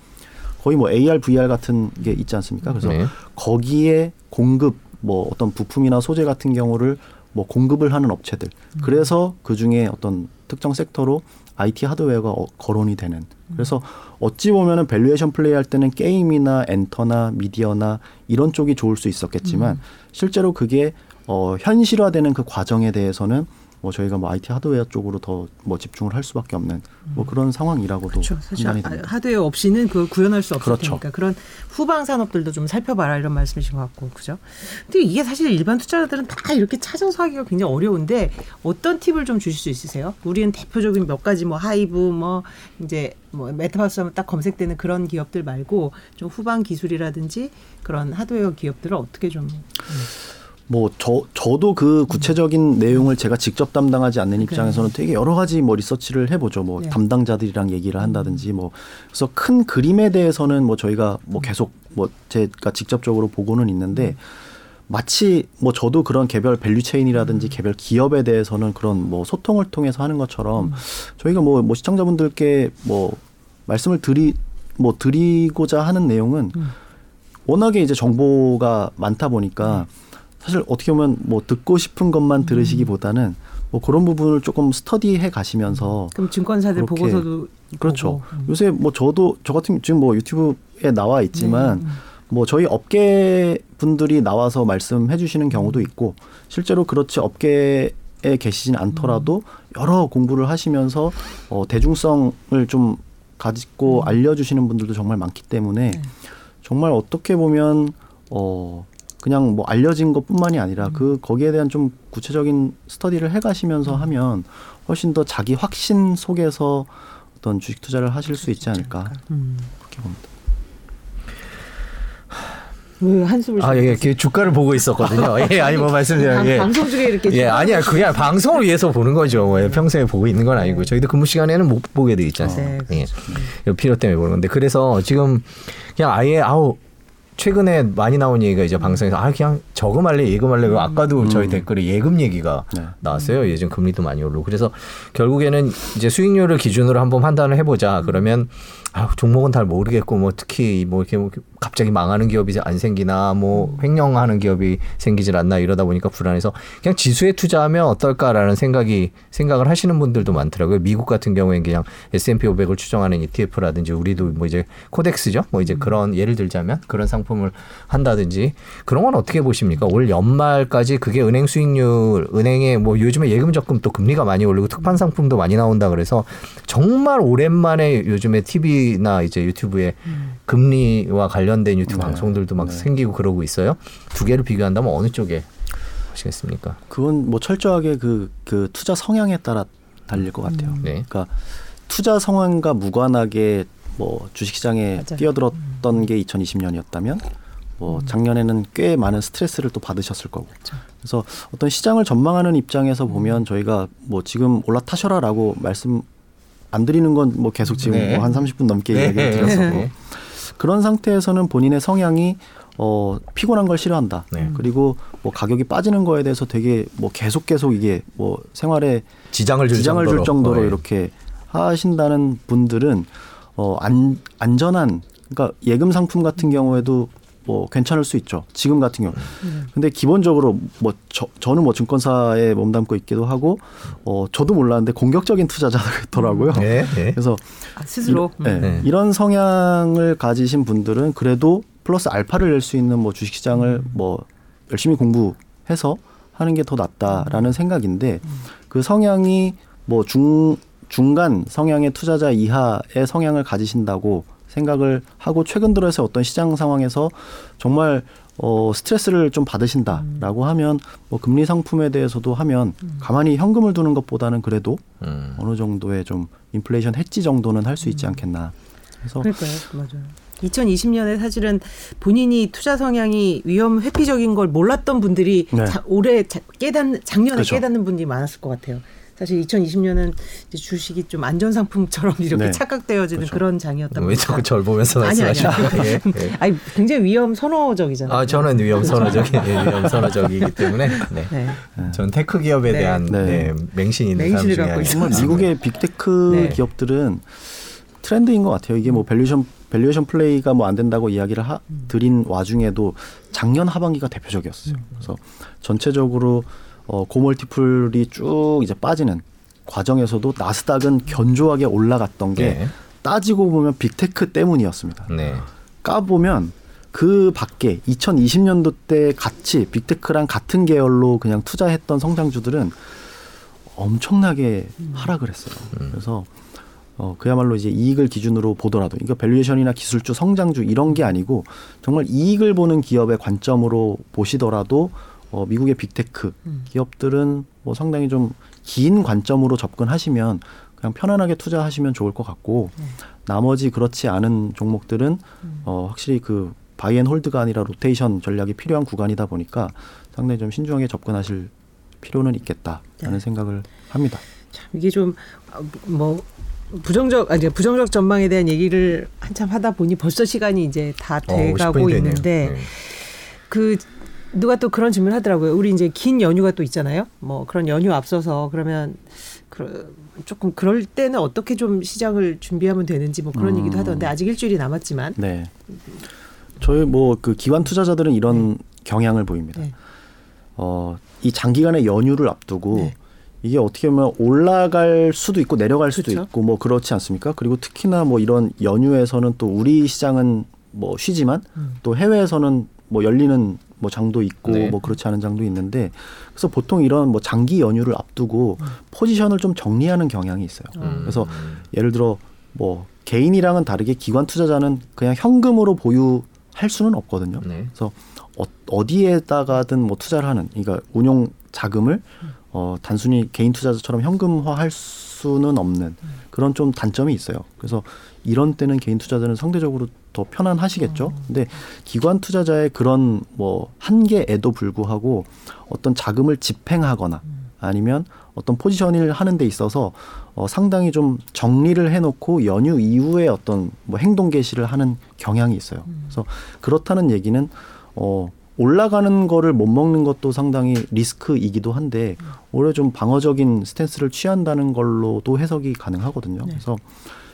거의 뭐 AR, VR 같은 게 있지 않습니까? 그래서 네. 거기에 공급 뭐 어떤 부품이나 소재 같은 경우를 뭐 공급을 하는 업체들. 음. 그래서 그 중에 어떤 특정 sector로 IT 하드웨어가 어, 거론이 되는. 그래서 어찌 보면은 valuation play 할 때는 게임이나 엔터나 미디어나 이런 쪽이 좋을 수 있었겠지만 음. 실제로 그게 어 현실화되는 그 과정에 대해서는 뭐 저희가 뭐 IT 하드웨어 쪽으로 더 뭐 집중을 할 수밖에 없는 뭐 그런 상황이라고도 그렇죠. 사실 판단이 됩니다. 하드웨어 없이는 그걸 구현할 수 없을 그렇죠. 테니까 그런 후방 산업들도 좀 살펴봐라 이런 말씀이신 것 같고 그죠? 근데 이게 사실 일반 투자자들은 다 이렇게 찾아서 하기가 굉장히 어려운데 어떤 팁을 좀 주실 수 있으세요? 우리는 대표적인 몇 가지 뭐 하이브 뭐 이제 뭐 메타버스 하면 딱 검색되는 그런 기업들 말고 좀 후방 기술이라든지 그런 하드웨어 기업들을 어떻게 좀 음. 뭐 저 저도 그 구체적인 음. 내용을 제가 직접 담당하지 않는 입장에서는 되게 여러 가지 뭐 리서치를 해보죠. 뭐 네. 담당자들이랑 얘기를 한다든지 뭐 그래서 큰 그림에 대해서는 뭐 저희가 뭐 음. 계속 뭐 제가 직접적으로 보고는 있는데 음. 마치 뭐 저도 그런 개별 value chain이라든지 개별 기업에 대해서는 그런 뭐 소통을 통해서 하는 것처럼 저희가 뭐, 뭐 시청자분들께 뭐 말씀을 드리 뭐 드리고자 하는 내용은 워낙에 이제 정보가 많다 보니까 사실 어떻게 보면 뭐 듣고 싶은 것만 들으시기보다는 뭐 그런 부분을 조금 스터디해 가시면서 그럼 증권사들 보고서도 그렇죠. 보고. 음. 요새 뭐 저도 저 같은 지금 뭐 유튜브에 나와 있지만 네. 뭐 저희 업계 분들이 나와서 말씀해 주시는 경우도 있고 실제로 그렇지 업계에 계시진 않더라도 여러 공부를 하시면서 어 대중성을 좀 가지고 음. 알려 주시는 분들도 정말 많기 때문에 네. 정말 어떻게 보면 어 그냥 뭐 알려진 것뿐만이 아니라 음. 그 거기에 대한 좀 구체적인 스터디를 해가시면서 음. 하면 훨씬 더 자기 확신 속에서 어떤 주식 투자를 하실 수 있지 않을까 음. 그렇게 봅니다. 왜 한숨을 아, 예, 그 주가를 보고 있었거든요. [LAUGHS] 예, 아니 뭐 말씀드려요. 예. 방송 중에 이렇게 예, 아니야. 그냥 방송을 위해서 보는 거죠. 뭐, 평소에 보고 있는 건 아니고 저희도 근무 시간에는 못 보게 돼 있잖아요. 네, 그렇죠. 예. 필요 때문에 보는 건데 그래서 지금 그냥 아예 아우 최근에 많이 나온 얘기가 이제 방송에서 아 그냥 저금할래 예금할래 음. 아까도 저희 음. 댓글에 예금 얘기가 네. 나왔어요 예전 금리도 많이 오르고 그래서 결국에는 이제 수익률을 기준으로 한번 판단을 해보자 그러면 아, 종목은 잘 모르겠고 뭐 특히 뭐 이렇게 뭐 갑자기 망하는 기업이 안 생기나 뭐 횡령하는 기업이 생기질 않나 이러다 보니까 불안해서 그냥 지수에 투자하면 어떨까라는 생각이 생각을 하시는 분들도 많더라고요. 미국 같은 경우에는 그냥 S&P 500을 추정하는 ETF라든지 우리도 뭐 이제 코덱스죠. 뭐 이제 그런 예를 들자면 그런 상품을 한다든지 그런 건 어떻게 보십니까? 올 연말까지 그게 은행 수익률, 은행에 뭐 요즘에 예금 적금 또 금리가 많이 오르고 특판 상품도 많이 나온다 그래서 정말 오랜만에 요즘에 TV TV나 이제 유튜브에 음. 금리와 관련된 유튜브 네. 방송들도 막 네. 생기고 그러고 있어요. 두 개를 비교한다면 어느 쪽에 하시겠습니까? 그건 뭐 철저하게 그, 그 투자 성향에 따라 달릴 것 같아요. 음. 네. 그러니까 투자 성향과 무관하게 뭐 주식시장에 맞아요. 뛰어들었던 음. 게 2020년이었다면 뭐 음. 작년에는 꽤 많은 스트레스를 또 받으셨을 거고. 그렇죠. 그래서 어떤 시장을 전망하는 입장에서 보면 저희가 뭐 지금 올라타셔라라고 말씀 안 드리는 건 뭐 계속 지금 네. 뭐 한 30분 넘게 네. 얘기를 드렸었고 네. 그런 상태에서는 본인의 성향이 어 피곤한 걸 싫어한다. 네. 그리고 뭐 가격이 빠지는 거에 대해서 되게 뭐 계속 계속 이게 뭐 생활에 지장을 줄 지장을 정도로, 줄 정도로 네. 이렇게 하신다는 분들은 어 안 안전한 그러니까 예금 상품 같은 경우에도 뭐 괜찮을 수 있죠. 지금 같은 경우. 음. 근데 기본적으로 뭐 저, 저는 뭐 증권사에 몸담고 있기도 하고 어 저도 몰랐는데 공격적인 투자자더라고요. 네, 네. [LAUGHS] 그래서 아, 스스로 이, 네, 네. 이런 성향을 가지신 분들은 그래도 플러스 알파를 낼 수 있는 뭐 주식 시장을 음. 뭐 열심히 공부해서 하는 게 더 낫다라는 생각인데 음. 그 성향이 뭐 중 중간 성향의 투자자 이하의 성향을 가지신다고 생각을 하고 최근 들어서 어떤 시장 상황에서 정말 어 스트레스를 좀 받으신다라고 음. 하면 뭐 금리 상품에 대해서도 하면 음. 가만히 현금을 두는 것보다는 그래도 음. 어느 정도의 좀 인플레이션 해지 정도는 할 수 있지 음. 않겠나. 그래서 그럴까요? 맞아요. 2020년에 사실은 본인이 투자 성향이 위험 회피적인 걸 몰랐던 분들이 네. 자, 올해 깨닫 작년에 그렇죠. 깨닫는 분들이 많았을 것 같아요. 사실 2020년은 이제 주식이 좀 안전 상품처럼 [LAUGHS] 이렇게 네. 착각되어지는 그렇죠. 그런 장이었던 왜 자꾸 절 보면서 말씀하시는 거예요? 예, [LAUGHS] 예. 아니 굉장히 위험 선호적이잖아요. 아 저는 위험 선호적이 예, 위험 선호적이기 때문에 네. 네. 전 tech 기업에 네. 대한 네. 네. 맹신이 있는 사람 중에 정말 미국의 big tech 네. 기업들은 트렌드인 것 같아요. 이게 뭐 valuation valuation play가 뭐 안 된다고 이야기를 하, 드린 와중에도 작년 하반기가 대표적이었어요. 음. 그래서 전체적으로 어, 고multiple이 쭉 이제 빠지는 과정에서도 나스닥은 견조하게 올라갔던 게 네. 따지고 보면 big tech 때문이었습니다. 네. 까보면 그 밖에 2020년도 때 같이 big tech랑 같은 계열로 그냥 투자했던 성장주들은 엄청나게 음. 하락을 했어요. 음. 그래서 어, 그야말로 이제 이익을 기준으로 보더라도 이거 valuation이나 기술주, 성장주 이런 게 아니고 정말 이익을 보는 기업의 관점으로 보시더라도 어, 미국의 big tech 음. 기업들은 뭐 상당히 좀 긴 관점으로 접근하시면 그냥 편안하게 투자하시면 좋을 것 같고 네. 나머지 그렇지 않은 종목들은 음. 어, 확실히 그 바이앤홀드가 아니라 로테이션 전략이 필요한 구간이다 보니까 상당히 좀 신중하게 접근하실 필요는 있겠다라는 네. 생각을 합니다. 참 이게 좀 뭐 부정적 아니 부정적 전망에 대한 얘기를 한참 하다 보니 벌써 시간이 이제 다 어, 돼가고 어, 있는데 네. 그 누가 또 그런 질문 을 하더라고요. 우리 이제 긴 연휴가 또 있잖아요. 뭐 그런 연휴 앞서서 그러면 그 조금 그럴 때는 어떻게 좀 시장을 준비하면 되는지 뭐 그런 음. 얘기도 하던데 아직 일주일이 남았지만. 네. 저희 뭐 그 기관 투자자들은 이런 네. 경향을 보입니다. 네. 어, 이 장기간의 연휴를 앞두고 네. 이게 어떻게 보면 올라갈 수도 있고 내려갈 수도 그렇죠. 있고 뭐 그렇지 않습니까? 그리고 특히나 뭐 이런 연휴에서는 또 우리 시장은 뭐 쉬지만 음. 또 해외에서는 뭐 열리는 뭐 장도 있고 네. 뭐 그렇지 않은 장도 있는데 그래서 보통 이런 뭐 장기 연휴를 앞두고 음. 포지션을 좀 정리하는 경향이 있어요. 음. 그래서 예를 들어 뭐 개인이랑은 다르게 기관 투자자는 그냥 현금으로 보유할 수는 없거든요. 네. 그래서 어, 디에다가든뭐 투자를 하는 그러니까 운용 자금을 어, 단순히 개인 투자자처럼 현금화할 수는 없는 그런 좀 단점이 있어요. 그래서 이런 때는 개인 투자자는 상대적으로 더 편안하시겠죠. 근데 기관 투자자의 그런 뭐 한계에도 불구하고 어떤 자금을 집행하거나 아니면 어떤 포지션을 하는 데 있어서 어, 상당히 좀 정리를 해놓고 연휴 이후에 어떤 뭐 행동 개시를 하는 경향이 있어요. 그래서 그렇다는 얘기는 어, 올라가는 거를 못 먹는 것도 상당히 리스크이기도 한데 오히려 좀 방어적인 스탠스를 취한다는 걸로도 해석이 가능하거든요. 네. 그래서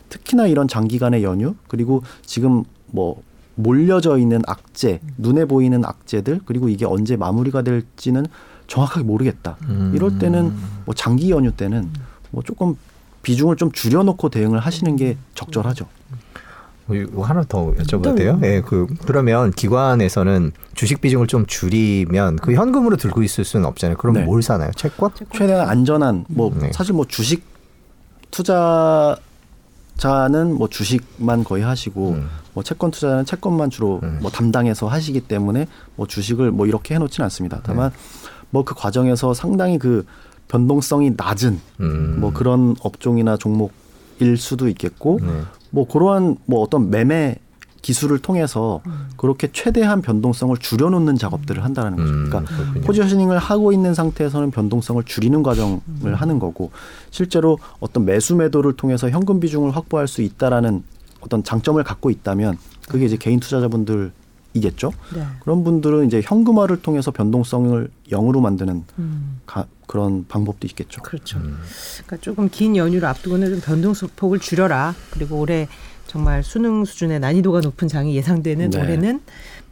특히나 이런 장기간의 연휴 그리고 지금 뭐 몰려져 있는 악재, 눈에 보이는 악재들 그리고 이게 언제 마무리가 될지는 정확하게 모르겠다. 음. 이럴 때는 뭐 장기 연휴 때는 뭐 조금 비중을 좀 줄여놓고 대응을 하시는 게 적절하죠. 뭐 하나 더 여쭤봐도 돼요? 예, 네, 그 그러면 기관에서는 주식 비중을 좀 줄이면 그 현금으로 들고 있을 수는 없잖아요. 그럼 네. 뭘 사나요? 채권? 최대한 안전한 뭐 네. 사실 뭐 주식 투자 자는 뭐 주식만 거의 하시고 음. 뭐 채권 투자자는 채권만 주로 음. 뭐 담당해서 하시기 때문에 뭐 주식을 뭐 이렇게 해놓지는 않습니다. 다만 네. 뭐그 과정에서 상당히 그 변동성이 낮은 음. 뭐 그런 업종이나 종목일 수도 있겠고 네. 뭐 그러한 뭐 어떤 매매 기술을 통해서 음. 그렇게 최대한 변동성을 줄여놓는 작업들을 한다는 거죠. 음, 그러니까 음, 포지셔닝을 하고 있는 상태에서는 변동성을 줄이는 과정을 음. 하는 거고 실제로 어떤 매수 매도를 통해서 현금 비중을 확보할 수 있다라는 어떤 장점을 갖고 있다면 그게 이제 개인 투자자분들 이겠죠. 네. 그런 분들은 이제 현금화를 통해서 변동성을 영으로 만드는 음. 가, 그런 방법도 있겠죠. 그렇죠. 음. 그러니까 조금 긴 연휴를 앞두고는 좀 변동폭을 줄여라. 그리고 올해 정말 수능 수준의 난이도가 높은 장이 예상되는 네. 올해는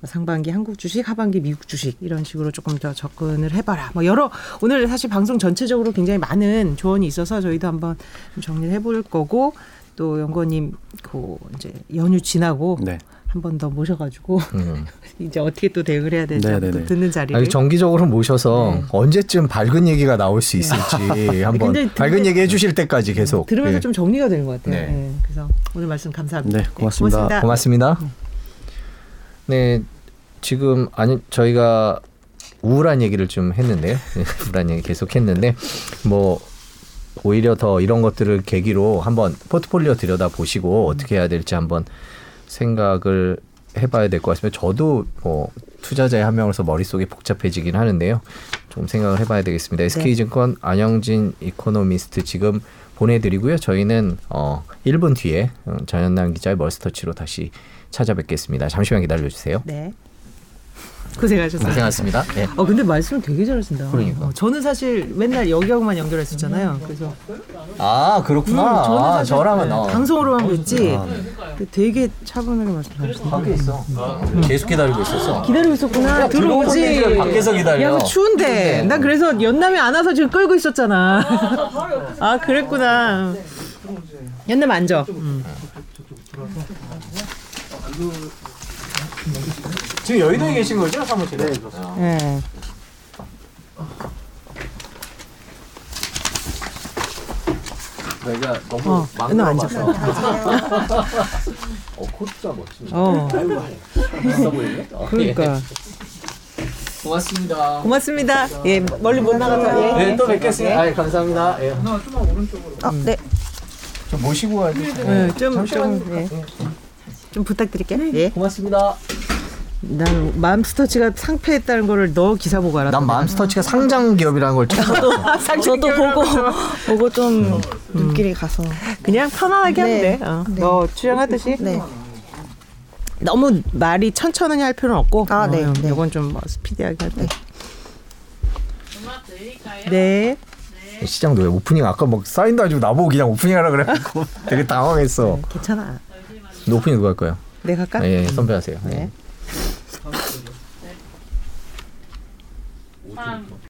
뭐 상반기 한국 주식, 하반기 미국 주식 이런 식으로 조금 더 접근을 해봐라. 뭐 여러 오늘 사실 방송 전체적으로 굉장히 많은 조언이 있어서 저희도 한번 정리를 해볼 거고 또 연구원님 그 이제 연휴 지나고 네. 한 번 더 모셔가지고 음. [LAUGHS] 이제 어떻게 또 대응을 해야 되지 네, 네, 또 네. 듣는 자리를 아니, 정기적으로 모셔서 네. 언제쯤 밝은 얘기가 나올 수 있을지 [LAUGHS] 네. 한번 밝은 얘기 해주실 때까지 계속 들으면서 네. 좀 정리가 되는 것 같아요. 네. 그래서 오늘 말씀 감사합니다. 네, 고맙습니다. 고맙습니다. 고맙습니다. 네, 지금 아니 저희가 우울한 얘기를 좀 했는데요. [LAUGHS] 우울한 얘기 계속 했는데 뭐 오히려 더 이런 것들을 계기로 한번 포트폴리오 들여다 보시고 어떻게 해야 될지 한번 생각을 해봐야 될 것 같습니다. 저도 뭐 투자자의 한 명으로서 머릿속이 복잡해지긴 하는데요. 좀 생각을 해봐야 되겠습니다. 네. SK증권 안영진 이코노미스트 지금 보내드리고요. 저희는 어 1분 뒤에 어, 전현남 기자의 멀스터치로 다시 찾아뵙겠습니다. 잠시만 기다려주세요. 네. 고생하셨어요. 고생하셨습니다. 네. 어 근데 말씀 되게 잘하신다. 그러니까. 어, 저는 사실 맨날 여기하고만 연결했었잖아요. 그래서 아 그렇구나. 음, 저는 아, 사실 저랑은 네, 어. 방송으로만 뵀지. 아, 네. 되게 차분하게 말씀하셨어요. 밖에 있어. 계속 기다리고 있었어. 기다리고 있었구나. 들어오지. 들어오지. 밖에서 기다려. 야, 그 추운데. 난 그래서 연남이 안 와서 지금 끌고 있었잖아. 아, [LAUGHS] 그랬구나. 연남 앉아. 음. 지금 여의도에 계신 거죠 사무실에? 네. 내가 너무 어, 막 연남 앉아. 어 코트가 멋지네. 어, 있어 보이네. 어, 그러니까. 예. 고맙습니다. 고맙습니다. 예, 멀리 못 나가서. 예. 네, 또 뵙겠습니다. 아, 감사합니다. 예. 아, 네. 좀 모시고 가야 돼. 네, 좀, 좀, 예. 좀 부탁드릴게요. 예. 고맙습니다. 난 맘스터치가 상패했다는 거를 너 기사 보고 알았다. 난 맘스터치가 상장 기업이라는 걸 처음 알았어. [LAUGHS] 저도 보고 [LAUGHS] 보고 좀 눈길이 가서 그냥 편안하게 하면 네. 돼. 어. 네. 너 출연하듯이. 네. 너무 말이 천천히 할 필요는 없고. 아, 네, 어, 네. 이건 좀 뭐 스피디하게 할 때. 네. 시장도 왜 오프닝 아까 막 사인도 안 주고 나보고 그냥 오프닝 하라 그래갖고 [LAUGHS] 되게 당황했어. 괜찮아. 너 오프닝 누가 할 거예요? 내가 할까? 예, 예, 선배하세요. 예. 네. 다음 소리. 네. 5초.